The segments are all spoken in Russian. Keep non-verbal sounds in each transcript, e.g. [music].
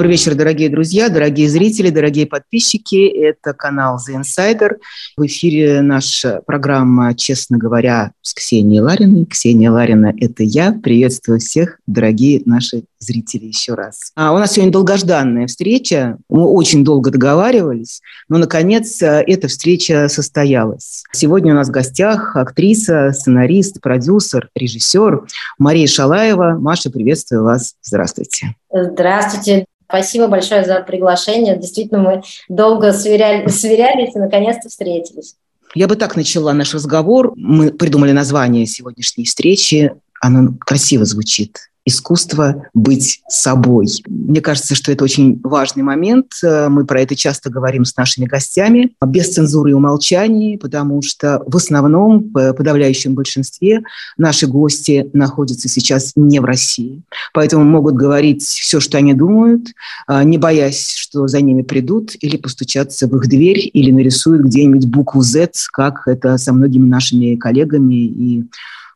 Добрый вечер, дорогие друзья, дорогие зрители, дорогие подписчики. Это канал The Insider. В эфире наша программа «Честно говоря» с Ксенией Лариной. Ксения Ларина – это я. Приветствую всех, дорогие наши зрители, еще раз. А у нас сегодня долгожданная встреча. Мы очень долго договаривались, но, наконец, эта встреча состоялась. Сегодня у нас в гостях актриса, сценарист, продюсер, режиссер Мария Шалаева. Маша, приветствую вас. Здравствуйте. Здравствуйте. Спасибо большое за приглашение. Действительно, мы долго сверяли, [laughs] сверялись и наконец-то встретились. Я бы так начала наш разговор. Мы придумали название сегодняшней встречи. Оно красиво звучит искусство быть собой. Мне кажется, что это очень важный момент. Мы про это часто говорим с нашими гостями, без цензуры и умолчаний, потому что в основном, в подавляющем большинстве, наши гости находятся сейчас не в России. Поэтому могут говорить все, что они думают, а, не боясь, что за ними придут или постучатся в их дверь, или нарисуют где-нибудь букву Z, как это со многими нашими коллегами и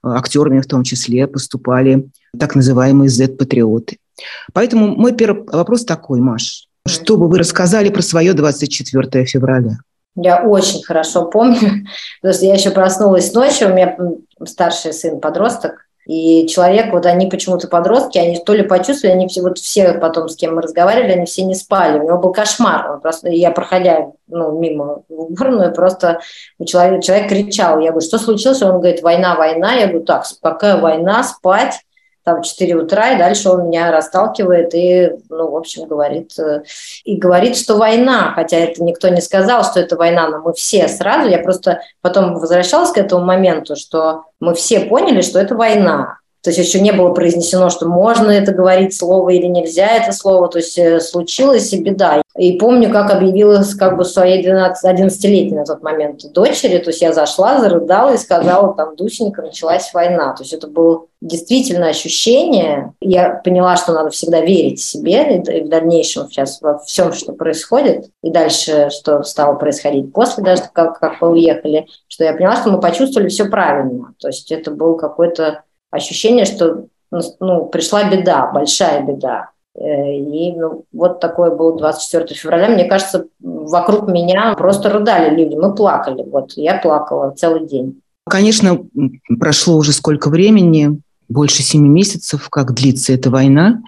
актерами в том числе поступали так называемые Z-патриоты. Поэтому мой первый вопрос такой, Маш. Что бы вы рассказали про свое 24 февраля? Я очень хорошо помню, [laughs] потому что я еще проснулась ночью, у меня старший сын подросток, и человек, вот они почему-то подростки, они то ли почувствовали, они все, вот все потом, с кем мы разговаривали, они все не спали. У него был кошмар. Он просто, я, проходя ну, мимо в уборную, просто у человека, человек кричал. Я говорю, что случилось? Он говорит, война, война. Я говорю, так, какая война, спать там в 4 утра, и дальше он меня расталкивает и, ну, в общем, говорит, э, и говорит, что война, хотя это никто не сказал, что это война, но мы все сразу, я просто потом возвращалась к этому моменту, что мы все поняли, что это война, то есть еще не было произнесено, что можно это говорить слово или нельзя это слово. То есть э, случилась и беда. И помню, как объявилась как бы своей 12-11-летней на тот момент дочери. То есть я зашла, зарыдала и сказала, там, Дусенька, началась война. То есть это было действительно ощущение. Я поняла, что надо всегда верить себе и в дальнейшем сейчас во всем, что происходит, и дальше, что стало происходить после даже, как, как мы уехали, что я поняла, что мы почувствовали все правильно. То есть это был какой-то ощущение, что ну, пришла беда, большая беда. Э, и ну, вот такой был 24 февраля. Мне кажется, вокруг меня просто рыдали люди. Мы плакали. Вот я плакала целый день. Конечно, прошло уже сколько времени, больше семи месяцев, как длится эта война,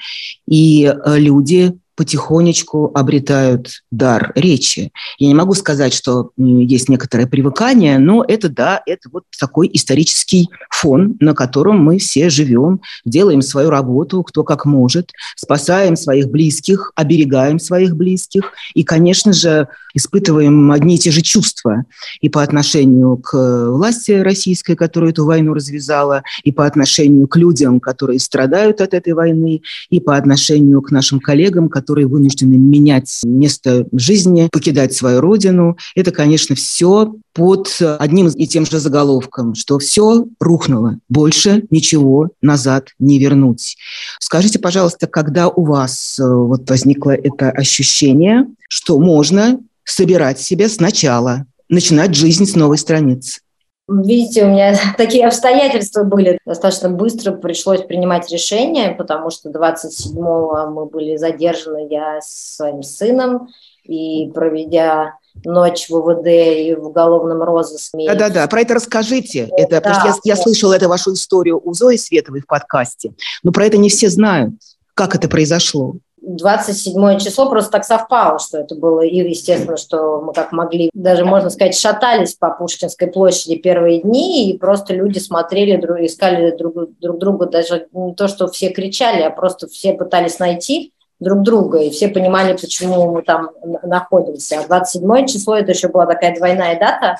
и э, люди потихонечку обретают дар речи. Я не могу сказать, что есть некоторое привыкание, но это да, это вот такой исторический фон, на котором мы все живем, делаем свою работу, кто как может, спасаем своих близких, оберегаем своих близких и, конечно же, испытываем одни и те же чувства и по отношению к власти российской, которая эту войну развязала, и по отношению к людям, которые страдают от этой войны, и по отношению к нашим коллегам, которые которые вынуждены менять место жизни, покидать свою родину. Это, конечно, все под одним и тем же заголовком, что все рухнуло, больше ничего назад не вернуть. Скажите, пожалуйста, когда у вас э, вот возникло это ощущение, что можно собирать себя сначала, начинать жизнь с новой страницы? Видите, у меня [laughs] такие обстоятельства были. Достаточно быстро пришлось принимать решение, потому что 27-го мы были задержаны, я с своим сыном, и проведя ночь в ВВД и в уголовном розыске. Да-да-да, про это расскажите. Это, да, я, я слышала эту вашу историю у Зои Световой в подкасте, но про это не все знают, как это произошло. 27 число просто так совпало, что это было, и естественно, что мы как могли, даже можно сказать, шатались по Пушкинской площади первые дни, и просто люди смотрели, искали друг, друг друга, даже не то, что все кричали, а просто все пытались найти друг друга, и все понимали, почему мы там находимся. А 27 число, это еще была такая двойная дата,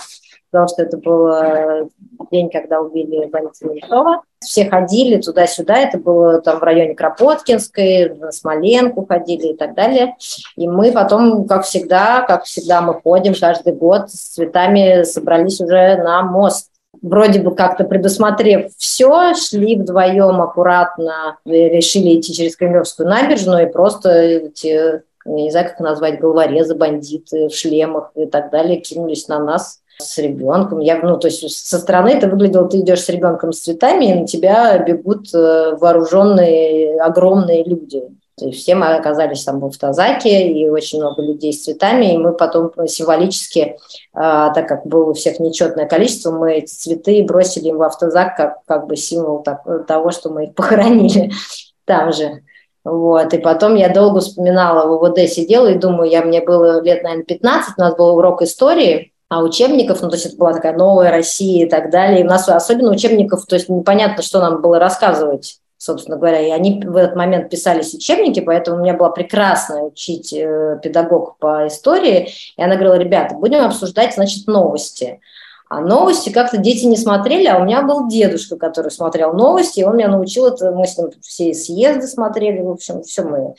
потому что это был э, день, когда убили Валентина Литова. Все ходили туда-сюда, это было там в районе Кропоткинской, на Смоленку ходили и так далее. И мы потом, как всегда, как всегда мы ходим каждый год с цветами, собрались уже на мост. Вроде бы как-то предусмотрев все, шли вдвоем аккуратно, решили идти через Кремлевскую набережную и просто эти, не знаю, как назвать, головорезы, бандиты в шлемах и так далее кинулись на нас с ребенком. Я, ну, то есть со стороны это выглядело, ты идешь с ребенком с цветами, и на тебя бегут э, вооруженные огромные люди. То есть все мы оказались там в автозаке, и очень много людей с цветами, и мы потом символически, а, так как было у всех нечетное количество, мы эти цветы бросили им в автозак как, как бы символ так, того, что мы их похоронили [laughs] там же. Вот. И потом я долго вспоминала, в УВД сидела и думаю, я, мне было лет, наверное, 15, у нас был урок истории, а учебников, ну, то есть это была такая новая Россия и так далее. И у нас особенно учебников, то есть непонятно, что нам было рассказывать собственно говоря, и они в этот момент писались учебники, поэтому у меня была прекрасная учить э, педагог по истории, и она говорила, ребята, будем обсуждать, значит, новости. А новости как-то дети не смотрели, а у меня был дедушка, который смотрел новости, и он меня научил это, мы с ним все съезды смотрели, в общем, все мы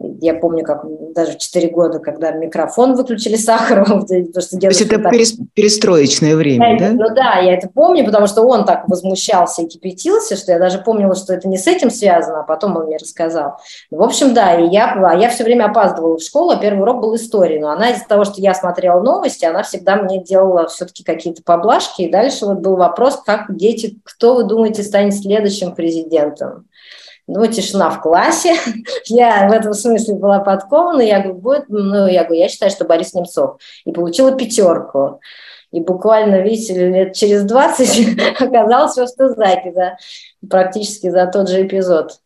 я помню, как даже в 4 года, когда микрофон выключили Сахарова. [laughs] То, что То есть это так... перестроечное время, да? Ну да, я это помню, потому что он так возмущался и кипятился, что я даже помнила, что это не с этим связано, а потом он мне рассказал. Ну, в общем, да, и я, а я все время опаздывала в школу, а первый урок был истории, но она из-за того, что я смотрела новости, она всегда мне делала все-таки какие-то поблажки, и дальше вот был вопрос, как дети, кто вы думаете станет следующим президентом? Ну, тишина в классе. [laughs] я в этом смысле была подкована. Я говорю, будет, ну, я говорю, я считаю, что Борис Немцов. И получила пятерку. И буквально, видите, лет через 20 оказалась в Автозаке за, практически за тот же эпизод.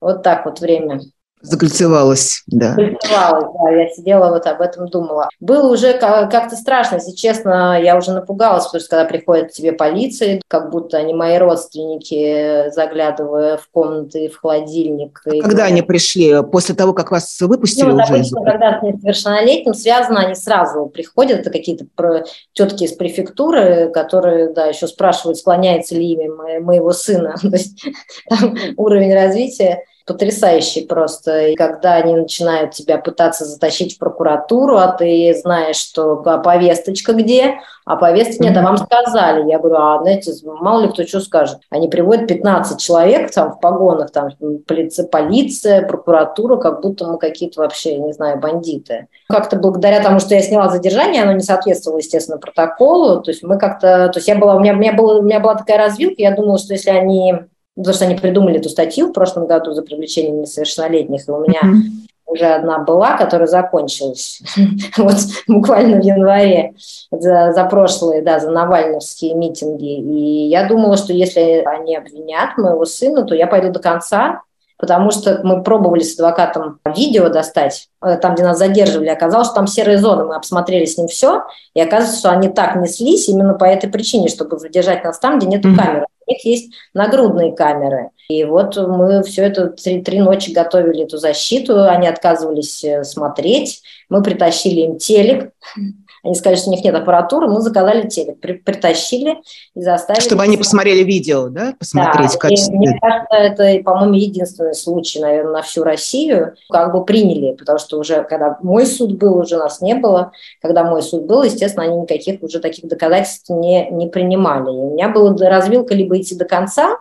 Вот так вот время. Закольцевалась, да. Закольцевалась, да, я сидела вот об этом думала. Было уже как-то страшно, если честно, я уже напугалась, потому что когда приходит к тебе полиция, как будто они мои родственники, заглядывая в комнаты, в холодильник. А когда говорят, они пришли? После того, как вас выпустили ну, уже? Обычно, когда с несовершеннолетним связано, они сразу приходят, это какие-то тетки из префектуры, которые, да, еще спрашивают, склоняется ли имя моего сына. [laughs] То есть там уровень развития потрясающий просто. И когда они начинают тебя пытаться затащить в прокуратуру, а ты знаешь, что а повесточка где, а повестки нет, а вам сказали. Я говорю, а знаете, мало ли кто что скажет. Они приводят 15 человек там в погонах, там полиция, полиция, прокуратура, как будто мы какие-то вообще, не знаю, бандиты. Как-то благодаря тому, что я сняла задержание, оно не соответствовало, естественно, протоколу. То есть мы как-то, то есть я была, у меня, у меня, была, у меня была такая развилка, я думала, что если они потому что они придумали эту статью в прошлом году за привлечение несовершеннолетних, и у меня mm-hmm. уже одна была, которая закончилась [laughs] вот буквально в январе за, за прошлые, да, за навальновские митинги. И я думала, что если они обвинят моего сына, то я пойду до конца, потому что мы пробовали с адвокатом видео достать, э, там, где нас задерживали, оказалось, что там серые зоны, мы обсмотрели с ним все, и оказывается, что они так неслись именно по этой причине, чтобы задержать нас там, где нет mm-hmm. камеры них есть нагрудные камеры. И вот мы все это три, три ночи готовили эту защиту, они отказывались э, смотреть. Мы притащили им телек, они сказали, что у них нет аппаратуры, мы заказали телек, при, притащили и заставили... Чтобы они посмотрели видео, да? Посмотреть да, в качестве... Мне кажется, это, по-моему, единственный случай, наверное, на всю Россию, как бы приняли, потому что уже, когда мой суд был, уже нас не было. Когда мой суд был, естественно, они никаких уже таких доказательств не, не принимали. И у меня была развилка либо идти до конца,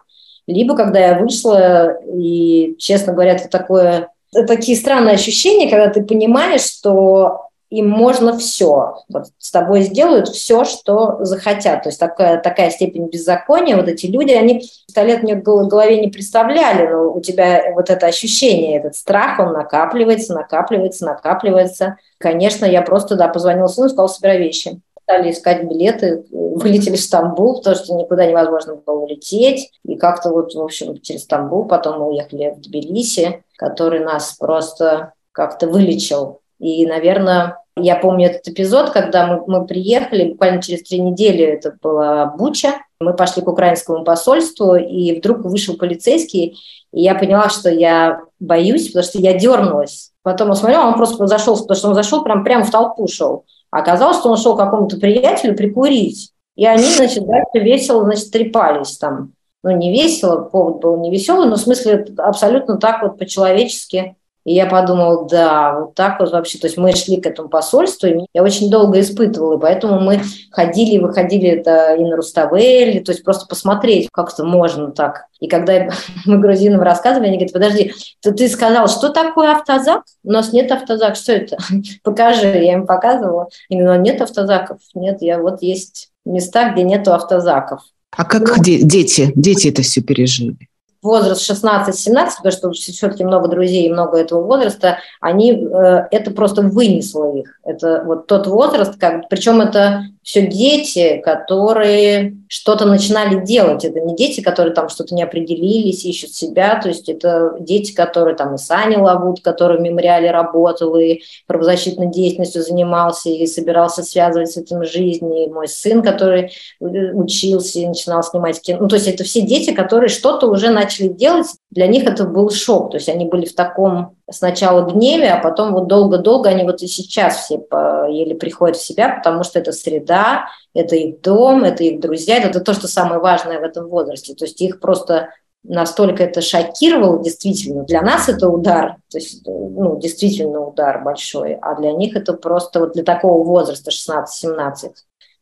либо когда я вышла, и, честно говоря, это такое такие странные ощущения, когда ты понимаешь, что им можно все. Вот с тобой сделают все, что захотят. То есть такая, такая степень беззакония, вот эти люди, они сто лет мне в голове не представляли, но у тебя вот это ощущение, этот страх, он накапливается, накапливается, накапливается. Конечно, я просто, да, позвонила сыну, сказала, собирай вещи. Стали искать билеты, вылетели в Стамбул, потому что никуда невозможно было улететь. И как-то вот, в общем, через Стамбул потом мы уехали в Тбилиси, который нас просто как-то вылечил и, наверное, я помню этот эпизод, когда мы, мы приехали, буквально через три недели это была Буча, мы пошли к украинскому посольству, и вдруг вышел полицейский, и я поняла, что я боюсь, потому что я дернулась. Потом он смотрел, он просто зашел, потому что он зашел прям, прямо в толпу шел. Оказалось, что он шел к какому-то приятелю прикурить. И они, значит, дальше весело, значит, трепались там. Ну, не весело, повод был не веселый, но в смысле абсолютно так вот по-человечески и я подумала, да, вот так вот вообще. То есть мы шли к этому посольству, и я очень долго испытывала, и поэтому мы ходили и выходили это и на Руставели, то есть просто посмотреть, как это можно так. И когда [laughs] мы грузинам рассказывали, они говорят, подожди, ты, ты сказал, что такое автозак? У нас нет автозак, что это? [laughs] Покажи. Я им показывала. И говорю, «Ну, нет автозаков. Нет, я вот есть места, где нету автозаков. А как ну, дети? Дети это все пережили? Возраст 16-17, потому что все-таки много друзей и много этого возраста, они, э, это просто вынесло их. Это вот тот возраст, как, причем это все дети, которые что-то начинали делать. Это не дети, которые там что-то не определились, ищут себя. То есть это дети, которые там и Саня Лавут, который в мемориале работал и правозащитной деятельностью занимался и собирался связывать с этим жизнь. И мой сын, который учился и начинал снимать кино. Ну, то есть это все дети, которые что-то уже начали делать. Для них это был шок. То есть они были в таком сначала гневе, а потом вот долго-долго они вот и сейчас все еле приходят в себя, потому что это среда, это их дом, это их друзья, это то, что самое важное в этом возрасте. То есть их просто настолько это шокировало, действительно. Для нас это удар, то есть, ну, действительно удар большой, а для них это просто вот для такого возраста 16-17.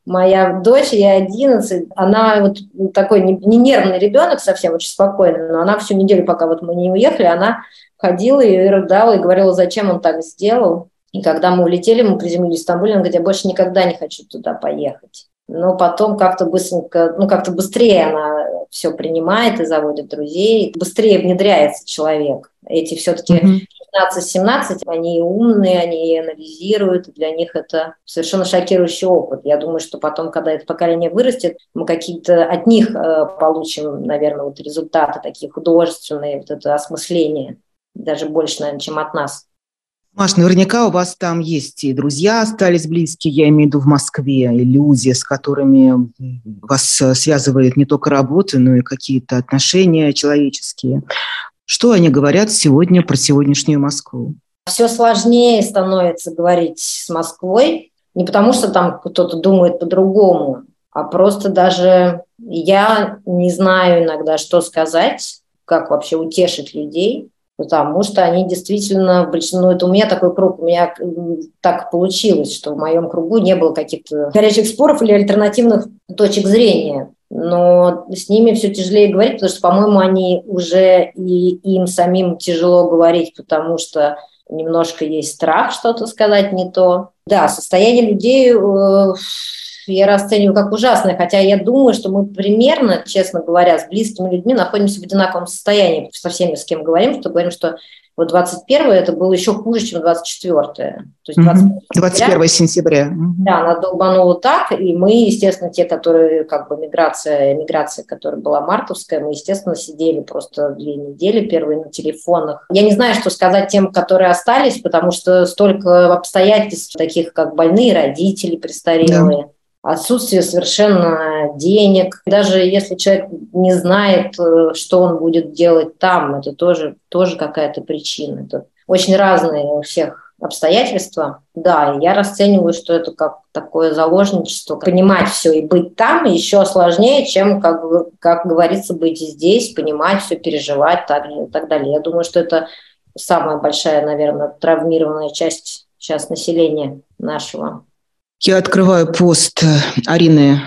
Моя дочь, ей 11, она вот такой не, не нервный ребенок совсем, очень спокойный, но она всю неделю, пока вот мы не уехали, она ходила и рыдала, и говорила, зачем он так сделал. И когда мы улетели, мы приземлились в Стамбуле, она говорит, я больше никогда не хочу туда поехать. Но потом как-то быстренько, ну как-то быстрее она все принимает и заводит друзей, быстрее внедряется человек. Эти все-таки mm-hmm. 15-17, они умные, они анализируют, и для них это совершенно шокирующий опыт. Я думаю, что потом, когда это поколение вырастет, мы какие-то от них э, получим, наверное, вот результаты такие художественные, вот это осмысление даже больше, наверное, чем от нас. Маш, наверняка у вас там есть и друзья остались близкие, я имею в виду в Москве, и люди, с которыми вас э, связывает не только работа, но и какие-то отношения человеческие. Что они говорят сегодня про сегодняшнюю Москву? Все сложнее становится говорить с Москвой, не потому что там кто-то думает по-другому, а просто даже я не знаю иногда, что сказать, как вообще утешить людей, потому что они действительно, ну это у меня такой круг, у меня так получилось, что в моем кругу не было каких-то горячих споров или альтернативных точек зрения. Но с ними все тяжелее говорить, потому что, по-моему, они уже и им самим тяжело говорить, потому что немножко есть страх что-то сказать не то. Да, состояние людей э, я расцениваю как ужасное, хотя я думаю, что мы примерно, честно говоря, с близкими людьми находимся в одинаковом состоянии. Со всеми, с кем говорим, что говорим, что вот 21 это было еще хуже, чем 24 -е. То есть 21, 21 сентября. Да, она долбанула так, и мы, естественно, те, которые, как бы, миграция, миграция, которая была мартовская, мы, естественно, сидели просто две недели первые на телефонах. Я не знаю, что сказать тем, которые остались, потому что столько обстоятельств, таких как больные родители престарелые, да отсутствие совершенно денег. Даже если человек не знает, э, что он будет делать там, это тоже, тоже какая-то причина. Это очень разные у всех обстоятельства. Да, я расцениваю, что это как такое заложничество. Понимать все и быть там еще сложнее, чем, как, как говорится, быть здесь, понимать все, переживать так, и так далее. Я думаю, что это самая большая, наверное, травмированная часть сейчас населения нашего. Я открываю пост э, Арины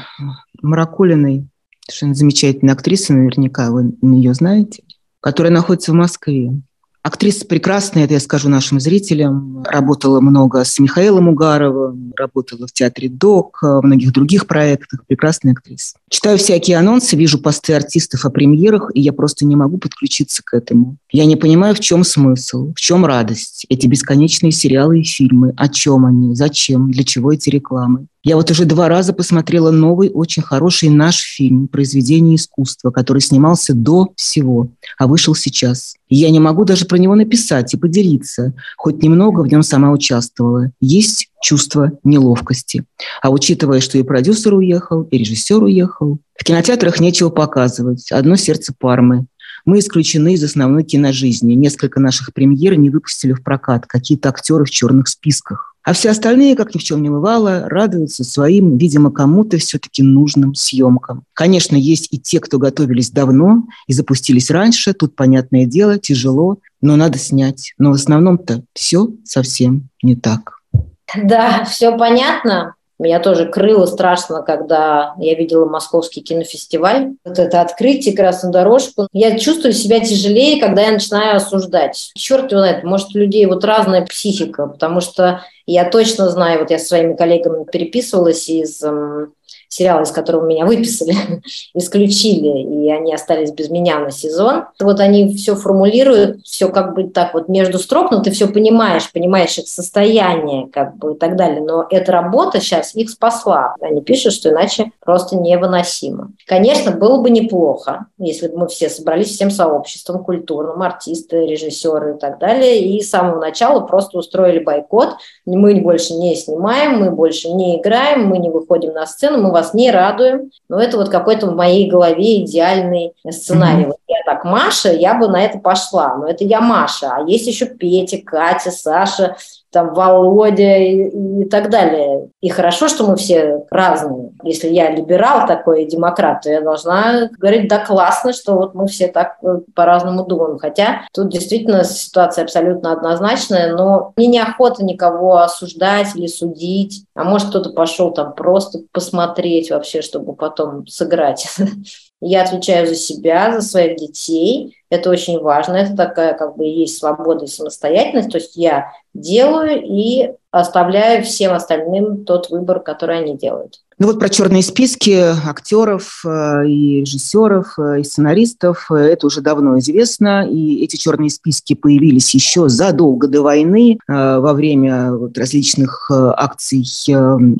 Маракулиной, совершенно замечательная актриса, наверняка вы ее знаете, которая находится в Москве. Актриса прекрасная, это я скажу нашим зрителям. Работала много с Михаилом Угаровым, работала в театре ДОК, в многих других проектах. Прекрасная актриса. Читаю всякие анонсы, вижу посты артистов о премьерах, и я просто не могу подключиться к этому. Я не понимаю, в чем смысл, в чем радость. Эти бесконечные сериалы и фильмы, о чем они, зачем, для чего эти рекламы. Я вот уже два раза посмотрела новый, очень хороший наш фильм «Произведение искусства», который снимался до всего, а вышел сейчас. Я не могу даже про него написать и поделиться, хоть немного в нем сама участвовала. Есть чувство неловкости. А учитывая, что и продюсер уехал, и режиссер уехал, в кинотеатрах нечего показывать. Одно сердце Пармы. Мы исключены из основной киножизни. Несколько наших премьер не выпустили в прокат. Какие-то актеры в черных списках. А все остальные, как ни в чем не бывало, радуются своим, видимо, кому-то все-таки нужным съемкам. Конечно, есть и те, кто готовились давно и запустились раньше. Тут, понятное дело, тяжело, но надо снять. Но в основном-то все совсем не так. Да, все понятно. Меня тоже крыло страшно, когда я видела московский кинофестиваль. Вот это открытие, красную дорожку. Я чувствую себя тяжелее, когда я начинаю осуждать. Черт его знает, может, у людей вот разная психика, потому что я точно знаю, вот я с своими коллегами переписывалась из сериала, из которого меня выписали, [laughs] исключили, и они остались без меня на сезон. Вот они все формулируют, все как бы так вот между строк, но ты все понимаешь, понимаешь их состояние, как бы и так далее. Но эта работа сейчас их спасла. Они пишут, что иначе просто невыносимо. Конечно, было бы неплохо, если бы мы все собрались всем сообществом культурным, артисты, режиссеры и так далее, и с самого начала просто устроили бойкот. Мы больше не снимаем, мы больше не играем, мы не выходим на сцену, мы вас не радуем. Но это вот какой-то в моей голове идеальный сценарий. Mm-hmm. Я так Маша, я бы на это пошла. Но это я Маша. А есть еще Петя, Катя, Саша, там Володя и, и так далее. И хорошо, что мы все разные. Если я либерал такой, демократ, то я должна говорить, да, классно, что вот мы все так э, по-разному думаем. Хотя тут действительно ситуация абсолютно однозначная, но мне неохота никого осуждать или судить. А может, кто-то пошел там просто посмотреть вообще, чтобы потом сыграть. [laughs] Я отвечаю за себя, за своих детей. Это очень важно. Это такая как бы есть свобода и самостоятельность. То есть я делаю и оставляю всем остальным тот выбор, который они делают. Ну вот про черные списки актеров э, и режиссеров, э, и сценаристов, э, это уже давно известно, и эти черные списки появились еще задолго до войны, во время вот различных акций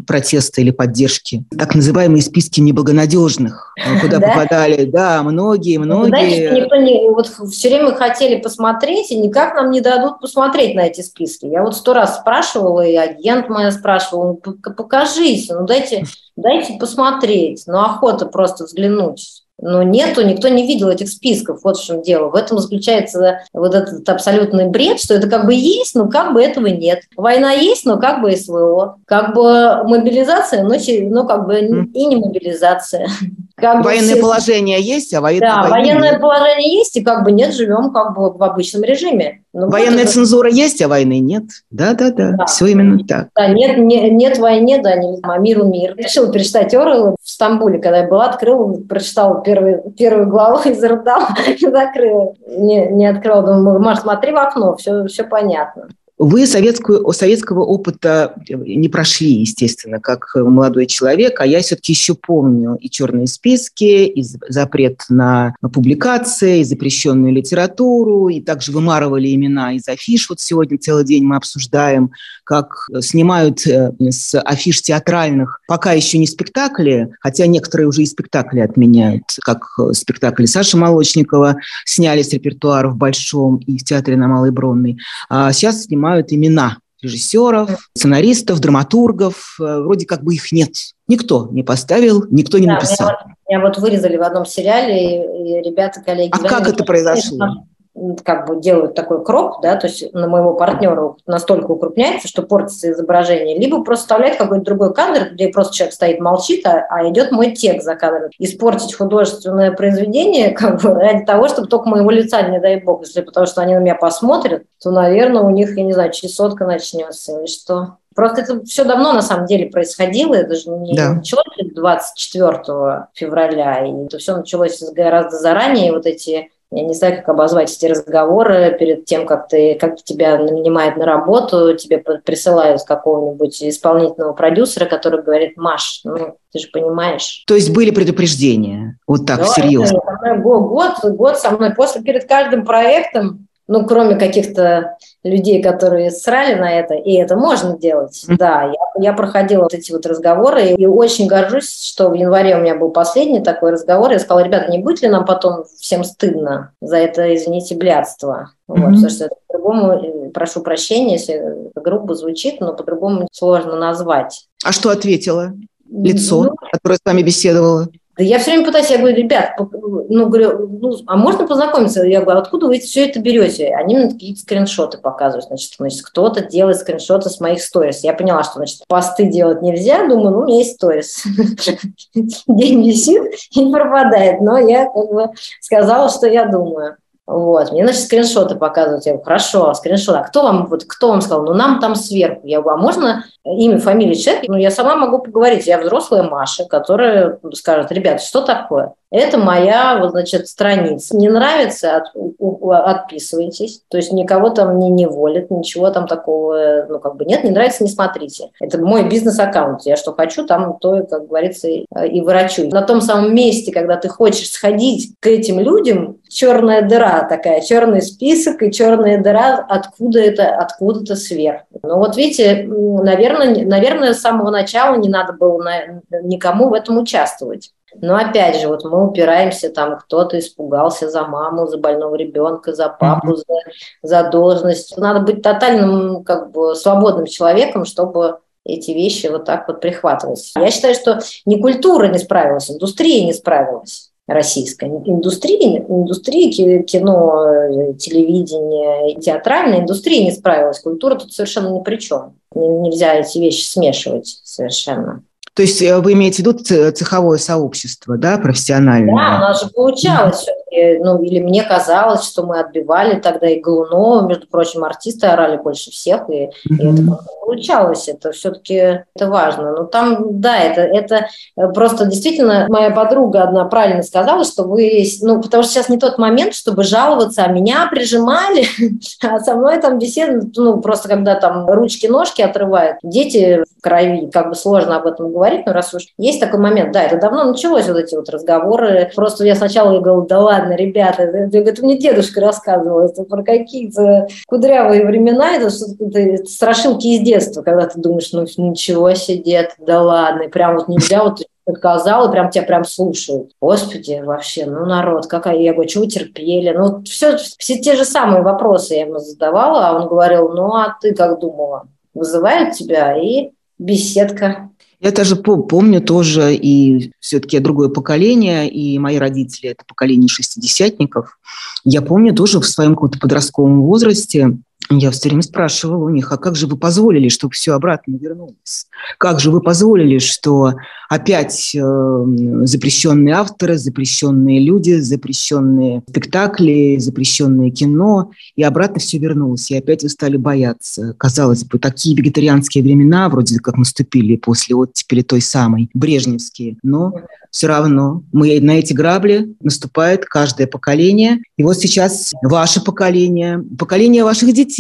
протеста или поддержки. Так называемые списки неблагонадежных, [laughs] куда попадали, да, многие, ну, многие. Знаете, никто не, вот все время хотели посмотреть, и никак нам не дадут посмотреть на эти списки. Я вот сто раз спрашивала, и агент моя спрашивал, ну, покажись, ну дайте дайте посмотреть, ну охота просто взглянуть. Но нету, никто не видел этих списков, вот в чем дело. В этом заключается вот этот абсолютный бред, что это как бы есть, но как бы этого нет. Война есть, но как бы СВО. Как бы мобилизация, но, но как бы и не мобилизация. [laughs] Как военное все... положение есть, а военное Да, военное нет. положение есть, и как бы нет, живем как бы в обычном режиме. Ну, Военная вот цензура есть, а войны нет. Да, да, да, да. все именно так. Да, нет, нет, нет войны, да, не а миру мир. Решил перечитать Орла в Стамбуле, когда я была, открыла, прочитала первую главу и зарыдала, и закрыла. Не, не открыла, думаю, Маш, смотри в окно, все, все понятно. Вы советскую, советского опыта не прошли, естественно, как молодой человек, а я все-таки еще помню и черные списки, и запрет на публикации, и запрещенную литературу, и также вымарывали имена из афиш. Вот сегодня целый день мы обсуждаем, как снимают э, с афиш театральных пока еще не спектакли, хотя некоторые уже и спектакли отменяют, как спектакль Саши Молочникова сняли с репертуара в Большом и в театре на Малой Бронной. А сейчас снимают называют имена режиссеров, сценаристов, драматургов. Э, вроде как бы их нет. Никто не поставил, никто не да, написал. Меня вот, меня вот вырезали в одном сериале, и, и ребята, коллеги... А как это произошло? Как бы делают такой кроп, да, то есть на моего партнера настолько укрупняется, что портится изображение, либо просто вставляет какой-то другой кадр, где просто человек стоит, молчит, а, а идет мой текст за кадром. Испортить художественное произведение [laughs] как бы ради того, чтобы только моего лица, не дай бог, если потому что они на меня посмотрят, то, наверное, у них, я не знаю, чесотка начнется или что. Просто это все давно на самом деле происходило, это же не да. началось 24 февраля, и это все началось гораздо заранее, вот эти я не знаю, как обозвать эти разговоры перед тем, как, ты, как тебя нанимают на работу, тебе присылают какого-нибудь исполнительного продюсера, который говорит, Маш, ну, ты же понимаешь. То есть были предупреждения, вот так, да, серьезно? год, год со мной, после, перед каждым проектом ну, кроме каких-то людей, которые срали на это, и это можно делать. Mm-hmm. Да, я, я проходила вот эти вот разговоры, и очень горжусь, что в январе у меня был последний такой разговор. Я сказала, ребята, не будет ли нам потом всем стыдно за это, извините, блядство? Mm-hmm. Вот, потому что по-другому, э, прошу прощения, если грубо звучит, но по-другому сложно назвать. А что ответила? Лицо, ну, которое с вами беседовало? Я все время пытаюсь, я говорю, ребят, ну, говорю, ну, а можно познакомиться? Я говорю, откуда вы все это берете? Они мне какие-то скриншоты показывают. Значит, значит кто-то делает скриншоты с моих сторис. Я поняла, что, значит, посты делать нельзя. Думаю, ну, у меня есть сторис. [laughs] День висит и пропадает. Но я как бы сказала, что я думаю. Вот. Мне, значит, скриншоты показывают. Я говорю, хорошо, скриншот. А кто вам, вот, кто вам сказал? Ну, нам там сверху. Я говорю, а можно имя, фамилия человека? Ну, я сама могу поговорить. Я взрослая Маша, которая скажет, ребят, что такое? Это моя, вот, значит, страница. Не нравится, от, отписывайтесь. То есть никого там не неволят, ничего там такого, ну, как бы нет, не нравится, не смотрите. Это мой бизнес-аккаунт. Я что хочу, там то, как говорится, и, и. На том самом месте, когда ты хочешь сходить к этим людям, черная дыра такая, черный список и черная дыра, откуда это, откуда-то сверху. Ну вот видите, наверное, наверное, с самого начала не надо было на, никому в этом участвовать. Но опять же, вот мы упираемся, там кто-то испугался за маму, за больного ребенка, за папу, за, за должность. Надо быть тотальным, как бы, свободным человеком, чтобы эти вещи вот так вот прихватывать. Я считаю, что не культура не справилась, индустрия не справилась российская. Индустрия, индустрия кино, телевидения, театральная индустрия не справилась. Культура тут совершенно ни при чем. Нельзя эти вещи смешивать совершенно. То есть э, вы имеете в виду цеховое сообщество, да, профессиональное? Да, у нас же получалось ну, или мне казалось, что мы отбивали тогда и Голунова, между прочим, артисты орали больше всех, и, mm-hmm. и это получалось, это все-таки это важно. Но там, да, это, это просто действительно, моя подруга одна правильно сказала, что вы, ну, потому что сейчас не тот момент, чтобы жаловаться, а меня прижимали, [laughs] а со мной там беседуют, ну, просто когда там ручки-ножки отрывают, дети в крови, как бы сложно об этом говорить, но раз уж есть такой момент, да, это давно началось, вот эти вот разговоры, просто я сначала говорила, да ладно, ладно, ребята, это, мне дедушка рассказывал, это про какие-то кудрявые времена, это что-то страшилки из детства, когда ты думаешь, ну ничего себе, дед, да ладно, прям вот нельзя вот сказал, и прям тебя прям слушают. Господи, вообще, ну народ, какая, я говорю, чего терпели? Ну, все, все те же самые вопросы я ему задавала, а он говорил, ну, а ты как думала? Вызывают тебя, и беседка. Я даже помню тоже, и все-таки другое поколение, и мои родители – это поколение шестидесятников. Я помню тоже в своем каком-то подростковом возрасте, я все время спрашивала у них, а как же вы позволили, чтобы все обратно вернулось? Как же вы позволили, что опять э, запрещенные авторы, запрещенные люди, запрещенные спектакли, запрещенное кино, и обратно все вернулось, и опять вы стали бояться. Казалось бы, такие вегетарианские времена вроде как наступили после оттепели той самой, брежневские, но все равно мы на эти грабли наступает каждое поколение. И вот сейчас ваше поколение, поколение ваших детей,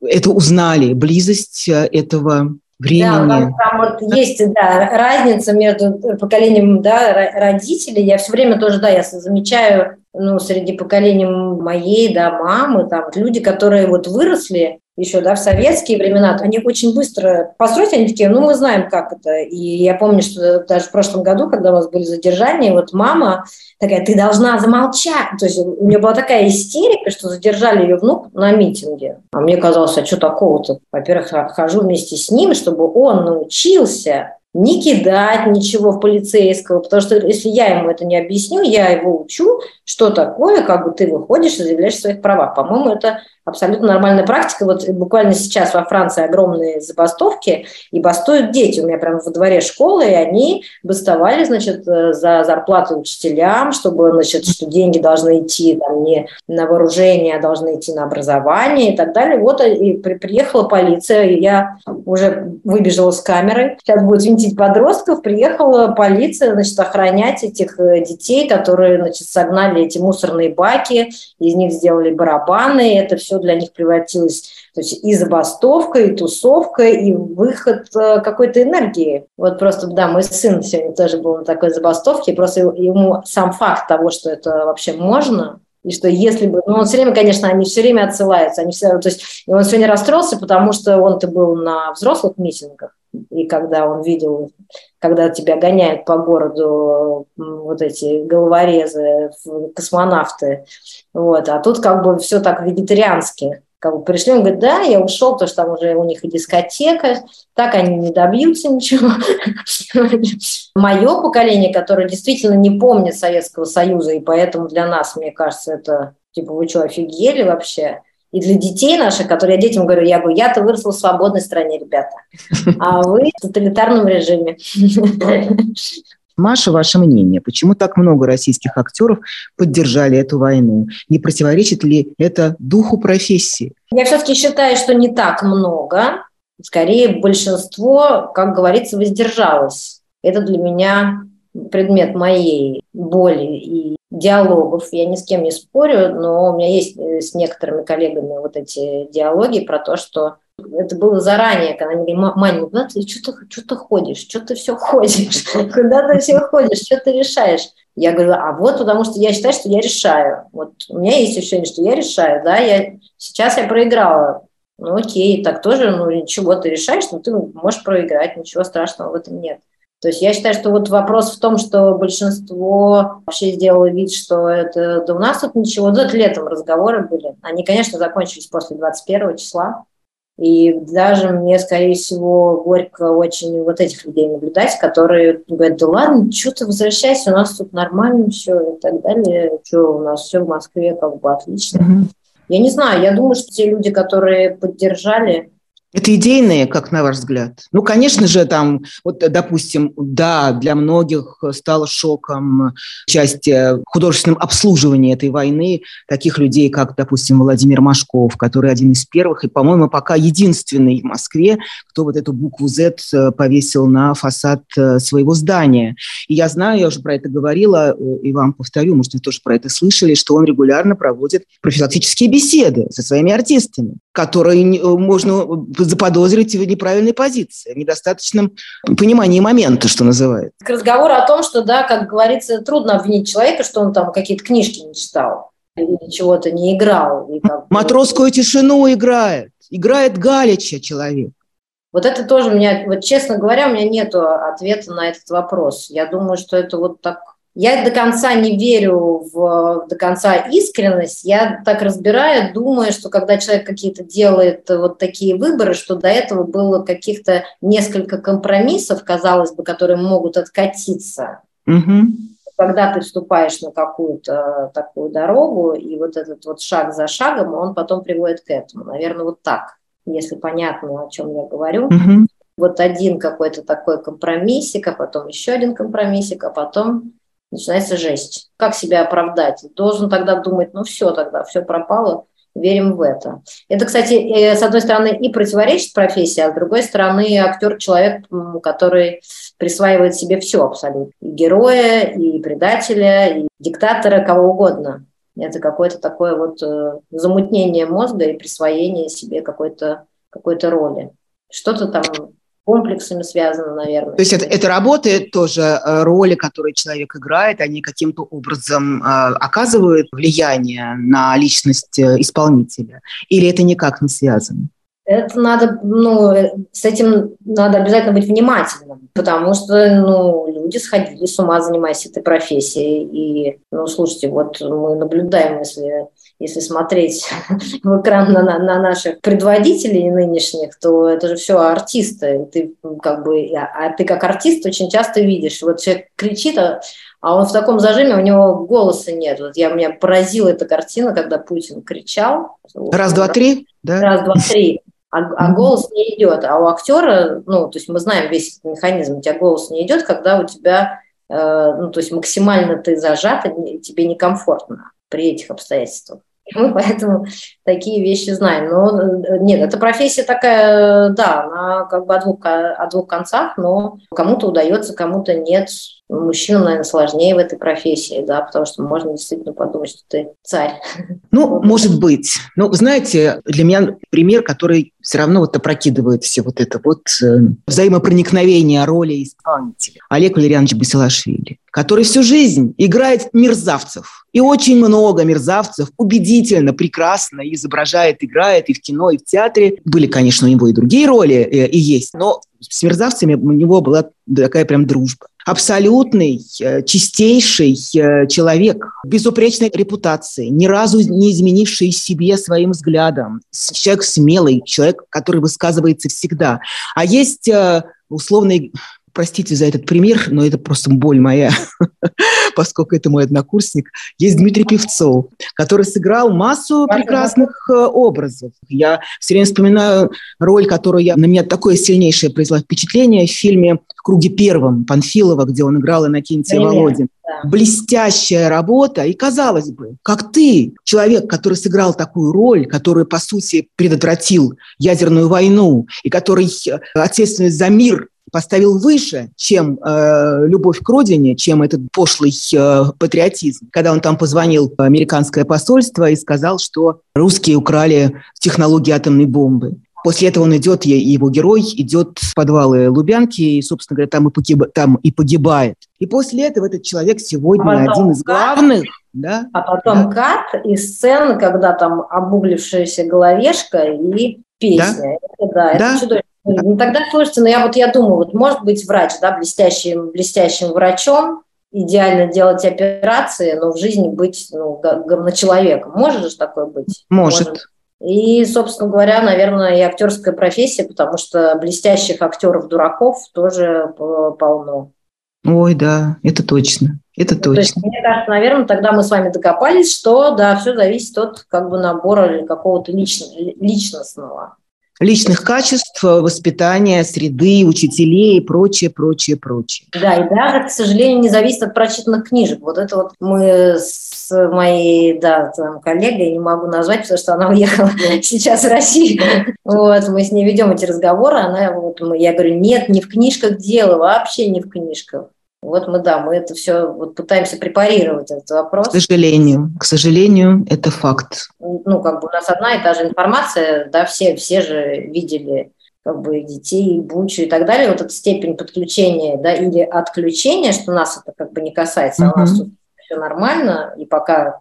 это узнали, близость э, этого времени. Да, там вот есть да, разница между поколением да, родителей. Я все время тоже, да, я замечаю ну, среди поколений моей, да, мамы, там, люди, которые вот выросли еще, да, в советские времена, они очень быстро построить, они такие, ну, мы знаем, как это. И я помню, что даже в прошлом году, когда у нас были задержания, вот мама такая, ты должна замолчать. То есть у нее была такая истерика, что задержали ее внук на митинге. А мне казалось, а что такого-то? Во-первых, хожу вместе с ним, чтобы он научился не кидать ничего в полицейского, потому что если я ему это не объясню, я его учу, что такое, как бы ты выходишь и заявляешь о своих правах. По-моему, это абсолютно нормальная практика. Вот буквально сейчас во Франции огромные забастовки, и бастуют дети. У меня прямо во дворе школы, и они бастовали, значит, э, за зарплату учителям, чтобы, значит, что деньги должны идти там, не на вооружение, а должны идти на образование и так далее. Вот э, и приехала полиция, и я уже выбежала с камерой. Сейчас будет винтить подростков. Приехала полиция, значит, охранять этих э, детей, которые, значит, согнали эти мусорные баки, из них сделали барабаны, это все для них превратилось то есть и забастовка, и тусовка, и выход э, какой-то энергии. Вот просто, да, мой сын сегодня тоже был на такой забастовке, просто ему сам факт того, что это вообще можно, и что если бы, ну он все время, конечно, они все время отсылаются, они все, то есть он сегодня расстроился, потому что он-то был на взрослых митингах, и когда он видел, когда тебя гоняют по городу вот эти головорезы, космонавты, вот, а тут как бы все так вегетариански. Как бы пришли, он говорит, да, я ушел, потому что там уже у них и дискотека, так они не добьются ничего. [laughs] Мое поколение, которое действительно не помнит Советского Союза, и поэтому для нас, мне кажется, это типа вы что, офигели вообще? И для детей наших, которые я детям говорю, я говорю, я-то выросла в свободной стране, ребята, а вы в тоталитарном режиме. Маша, ваше мнение, почему так много российских актеров поддержали эту войну? Не противоречит ли это духу профессии? Я все-таки считаю, что не так много. Скорее, большинство, как говорится, воздержалось. Это для меня предмет моей боли и диалогов. Я ни с кем не спорю, но у меня есть э, с некоторыми коллегами вот эти диалоги про то, что это было заранее, когда они говорили, Маня, [laughs] куда ты что ты, что ты ходишь, что ты все ходишь, куда ты все ходишь, что ты решаешь? Я говорю, а вот потому что я считаю, что я решаю. Вот у меня есть ощущение, что я решаю, да, я, сейчас я проиграла. Ну окей, так тоже, ну ничего, ты решаешь, но ты можешь проиграть, ничего страшного в этом нет. То есть я считаю, что вот вопрос в том, что большинство вообще сделало вид, что это да у нас тут ничего, да, это летом разговоры были. Они, конечно, закончились после 21 числа. И даже мне, скорее всего, горько очень вот этих людей наблюдать, которые говорят, да ладно, что ты возвращайся, у нас тут нормально все и так далее. Что у нас все в Москве как бы отлично. Mm-hmm. Я не знаю, я думаю, что те люди, которые поддержали это идейные, как на ваш взгляд? Ну, конечно же, там, вот, допустим, да, для многих стало шоком часть художественном обслуживании этой войны таких людей, как, допустим, Владимир Машков, который один из первых и, по-моему, пока единственный в Москве, кто вот эту букву Z э, повесил на фасад э, своего здания. И я знаю, я уже про это говорила, э, и вам повторю, может, вы тоже про это слышали, что он регулярно проводит профилактические беседы со своими артистами, которые можно заподозрить в неправильной позиции, в недостаточном понимании момента, что называется. К разговору о том, что, да, как говорится, трудно обвинить человека, что он там какие-то книжки не читал или чего-то не играл. И как Матросскую тишину играет. Играет Галича человек. Вот это тоже у меня, вот честно говоря, у меня нет ответа на этот вопрос. Я думаю, что это вот так я до конца не верю в до конца искренность. Я так разбираю, думаю, что когда человек какие-то делает вот такие выборы, что до этого было каких-то несколько компромиссов, казалось бы, которые могут откатиться. Угу. Когда ты вступаешь на какую-то такую дорогу, и вот этот вот шаг за шагом, он потом приводит к этому. Наверное, вот так, если понятно, о чем я говорю. Угу. Вот один какой-то такой компромиссик, а потом еще один компромиссик, а потом начинается жесть. Как себя оправдать? Должен тогда думать, ну все тогда, все пропало, верим в это. Это, кстати, э, с одной стороны и противоречит профессии, а с другой стороны актер человек, который присваивает себе все абсолютно. И героя, и предателя, и диктатора, кого угодно. Это какое-то такое вот э, замутнение мозга и присвоение себе какой-то какой роли. Что-то там комплексами связано, наверное. То есть это, это работает тоже, э, роли, которые человек играет, они каким-то образом э, оказывают влияние на личность э, исполнителя? Или это никак не связано? Это надо, ну, с этим надо обязательно быть внимательным, потому что, ну, люди сходили с ума, занимаясь этой профессией. И, ну, слушайте, вот мы наблюдаем, если если смотреть [laughs] в экран на, на, на наших предводителей нынешних, то это же все артисты. Ты как бы, а, а ты как артист очень часто видишь, вот человек кричит, а, а он в таком зажиме, у него голоса нет. Вот я, меня поразила эта картина, когда Путин кричал. Раз, два, три? Да? Раз, два, три. А, а голос не идет. А у актера, ну, то есть мы знаем весь этот механизм, у тебя голос не идет, когда у тебя, э, ну, то есть максимально ты зажат, и тебе некомфортно при этих обстоятельствах. Мы [laughs] поэтому такие вещи знаем. Но э, нет, эта профессия такая, да, она как бы о двух, о двух концах, но кому-то удается, кому-то нет. Мужчинам, наверное, сложнее в этой профессии, да, потому что можно действительно подумать, что ты царь. [laughs] Ну, может быть. Но, знаете, для меня пример, который все равно вот опрокидывает все вот это вот э, взаимопроникновение роли исполнителя. Олег Валерьянович Басилашвили, который всю жизнь играет мерзавцев. И очень много мерзавцев убедительно, прекрасно изображает, играет и в кино, и в театре. Были, конечно, у него и другие роли, э, и есть, но с мерзавцами у него была такая прям дружба абсолютный, э, чистейший э, человек, безупречной репутации, ни разу не изменивший себе своим взглядом, человек смелый, человек, который высказывается всегда. А есть э, условный простите за этот пример, но это просто боль моя, [laughs] поскольку это мой однокурсник, есть Дмитрий Певцов, который сыграл массу прекрасных образов. Я все время вспоминаю роль, которую я, на меня такое сильнейшее произвела впечатление в фильме круге первом Панфилова, где он играл Иннокентия. Володин. Да. Блестящая работа. И казалось бы, как ты, человек, который сыграл такую роль, который, по сути, предотвратил ядерную войну, и который э, ответственность за мир поставил выше, чем э, любовь к родине, чем этот пошлый э, патриотизм. Когда он там позвонил в американское посольство и сказал, что русские украли технологии атомной бомбы. После этого он идет, его герой идет в подвалы Лубянки, и, собственно говоря, там и, погиб, там и погибает. И после этого этот человек сегодня а один из главных. Да? А потом да. кат и сцена, когда там обуглившаяся головешка и песня. Да, это, да, да. это чудовищно. Ну, тогда, слушайте, ну я вот я думаю, вот может быть врач, да, блестящим, блестящим врачом, идеально делать операции, но в жизни быть ну, говночеловеком. Может же такое быть? Может. Может. И, собственно говоря, наверное, и актерская профессия, потому что блестящих актеров-дураков тоже полно. Ой, да, это точно. Это точно. То есть, мне кажется, наверное, тогда мы с вами докопались, что да, все зависит от как бы набора какого-то личностного личных качеств, воспитания, среды, учителей и прочее, прочее, прочее. Да, и даже, к сожалению, не зависит от прочитанных книжек. Вот это вот мы с моей, да, там, коллегой, не могу назвать, потому что она уехала [laughs] сейчас в Россию. Вот, мы с ней ведем эти разговоры, она, вот, я говорю, нет, не в книжках дело, вообще не в книжках. Вот мы, да, мы это все вот пытаемся препарировать этот вопрос. К сожалению, к сожалению, это факт. Ну, как бы у нас одна и та же информация, да, все, все же видели как бы детей, бучу и так далее. Вот эта степень подключения, да, или отключения, что нас это как бы не касается, mm-hmm. а у нас тут все нормально, и пока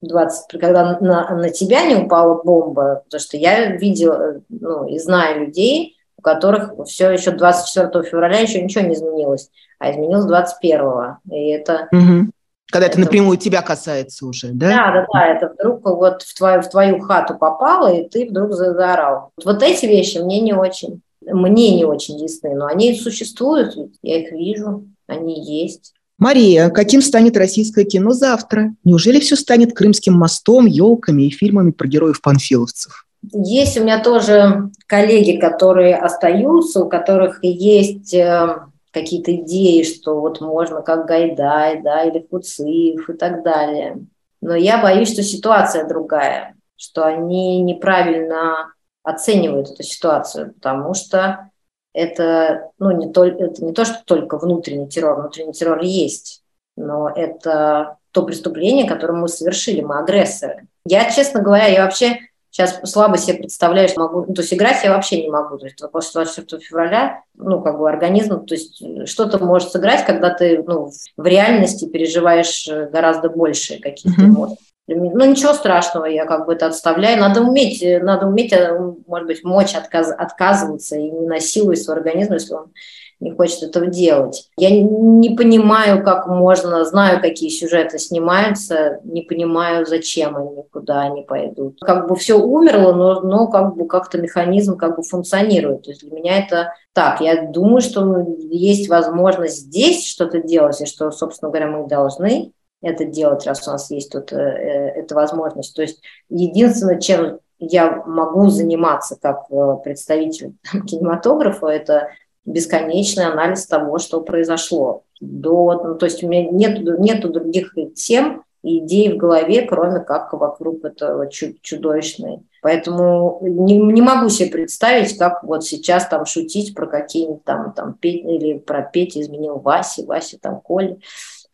20, когда на, на тебя не упала бомба, потому что я видела, ну, и знаю людей, у которых все еще 24 февраля еще ничего не изменилось, а изменилось 21-го. И это... Угу. Когда это, это напрямую тебя касается уже, да? Да, да, да, это вдруг вот в твою, в твою хату попало, и ты вдруг заорал. Вот эти вещи мне не очень, мне не очень ясны, но они существуют, я их вижу, они есть. Мария, каким станет российское кино завтра? Неужели все станет Крымским мостом, елками и фильмами про героев-панфиловцев? Есть у меня тоже коллеги, которые остаются, у которых есть э, какие-то идеи, что вот можно как Гайдай, да, или Куцыев и так далее. Но я боюсь, что ситуация другая, что они неправильно оценивают эту ситуацию, потому что это, ну, не то, это не то, что только внутренний террор, внутренний террор есть, но это то преступление, которое мы совершили, мы агрессоры. Я, честно говоря, я вообще Сейчас слабо себе представляю, что могу, ну, то есть играть я вообще не могу. То есть после 24 февраля, ну, как бы организм, то есть что-то может сыграть, когда ты, ну, в реальности переживаешь э, гораздо больше каких-то эмоций. Ну, ничего страшного, я как бы это отставляю. Надо уметь, э, надо уметь, э, может быть, мочь отказ, отказываться и не насиловать свой организм, если он не хочет этого делать. Я не понимаю, как можно, знаю, какие сюжеты снимаются, не понимаю, зачем они, куда они пойдут. Как бы все умерло, но, но как бы как-то механизм как бы функционирует. То есть для меня это так. Я думаю, что есть возможность здесь что-то делать, и что, собственно говоря, мы должны это делать, раз у нас есть тут э, э эта возможность. То есть единственное, чем я могу заниматься как э, представитель [laughs] кинематографа, это бесконечный анализ того, что произошло. До, ну, то есть у меня нет нету других тем и идей в голове, кроме как вокруг этого чудовищной. Поэтому не, не могу себе представить, как вот сейчас там шутить про какие-нибудь там, там Петь, или про Петя изменил Васе, Вася там Коля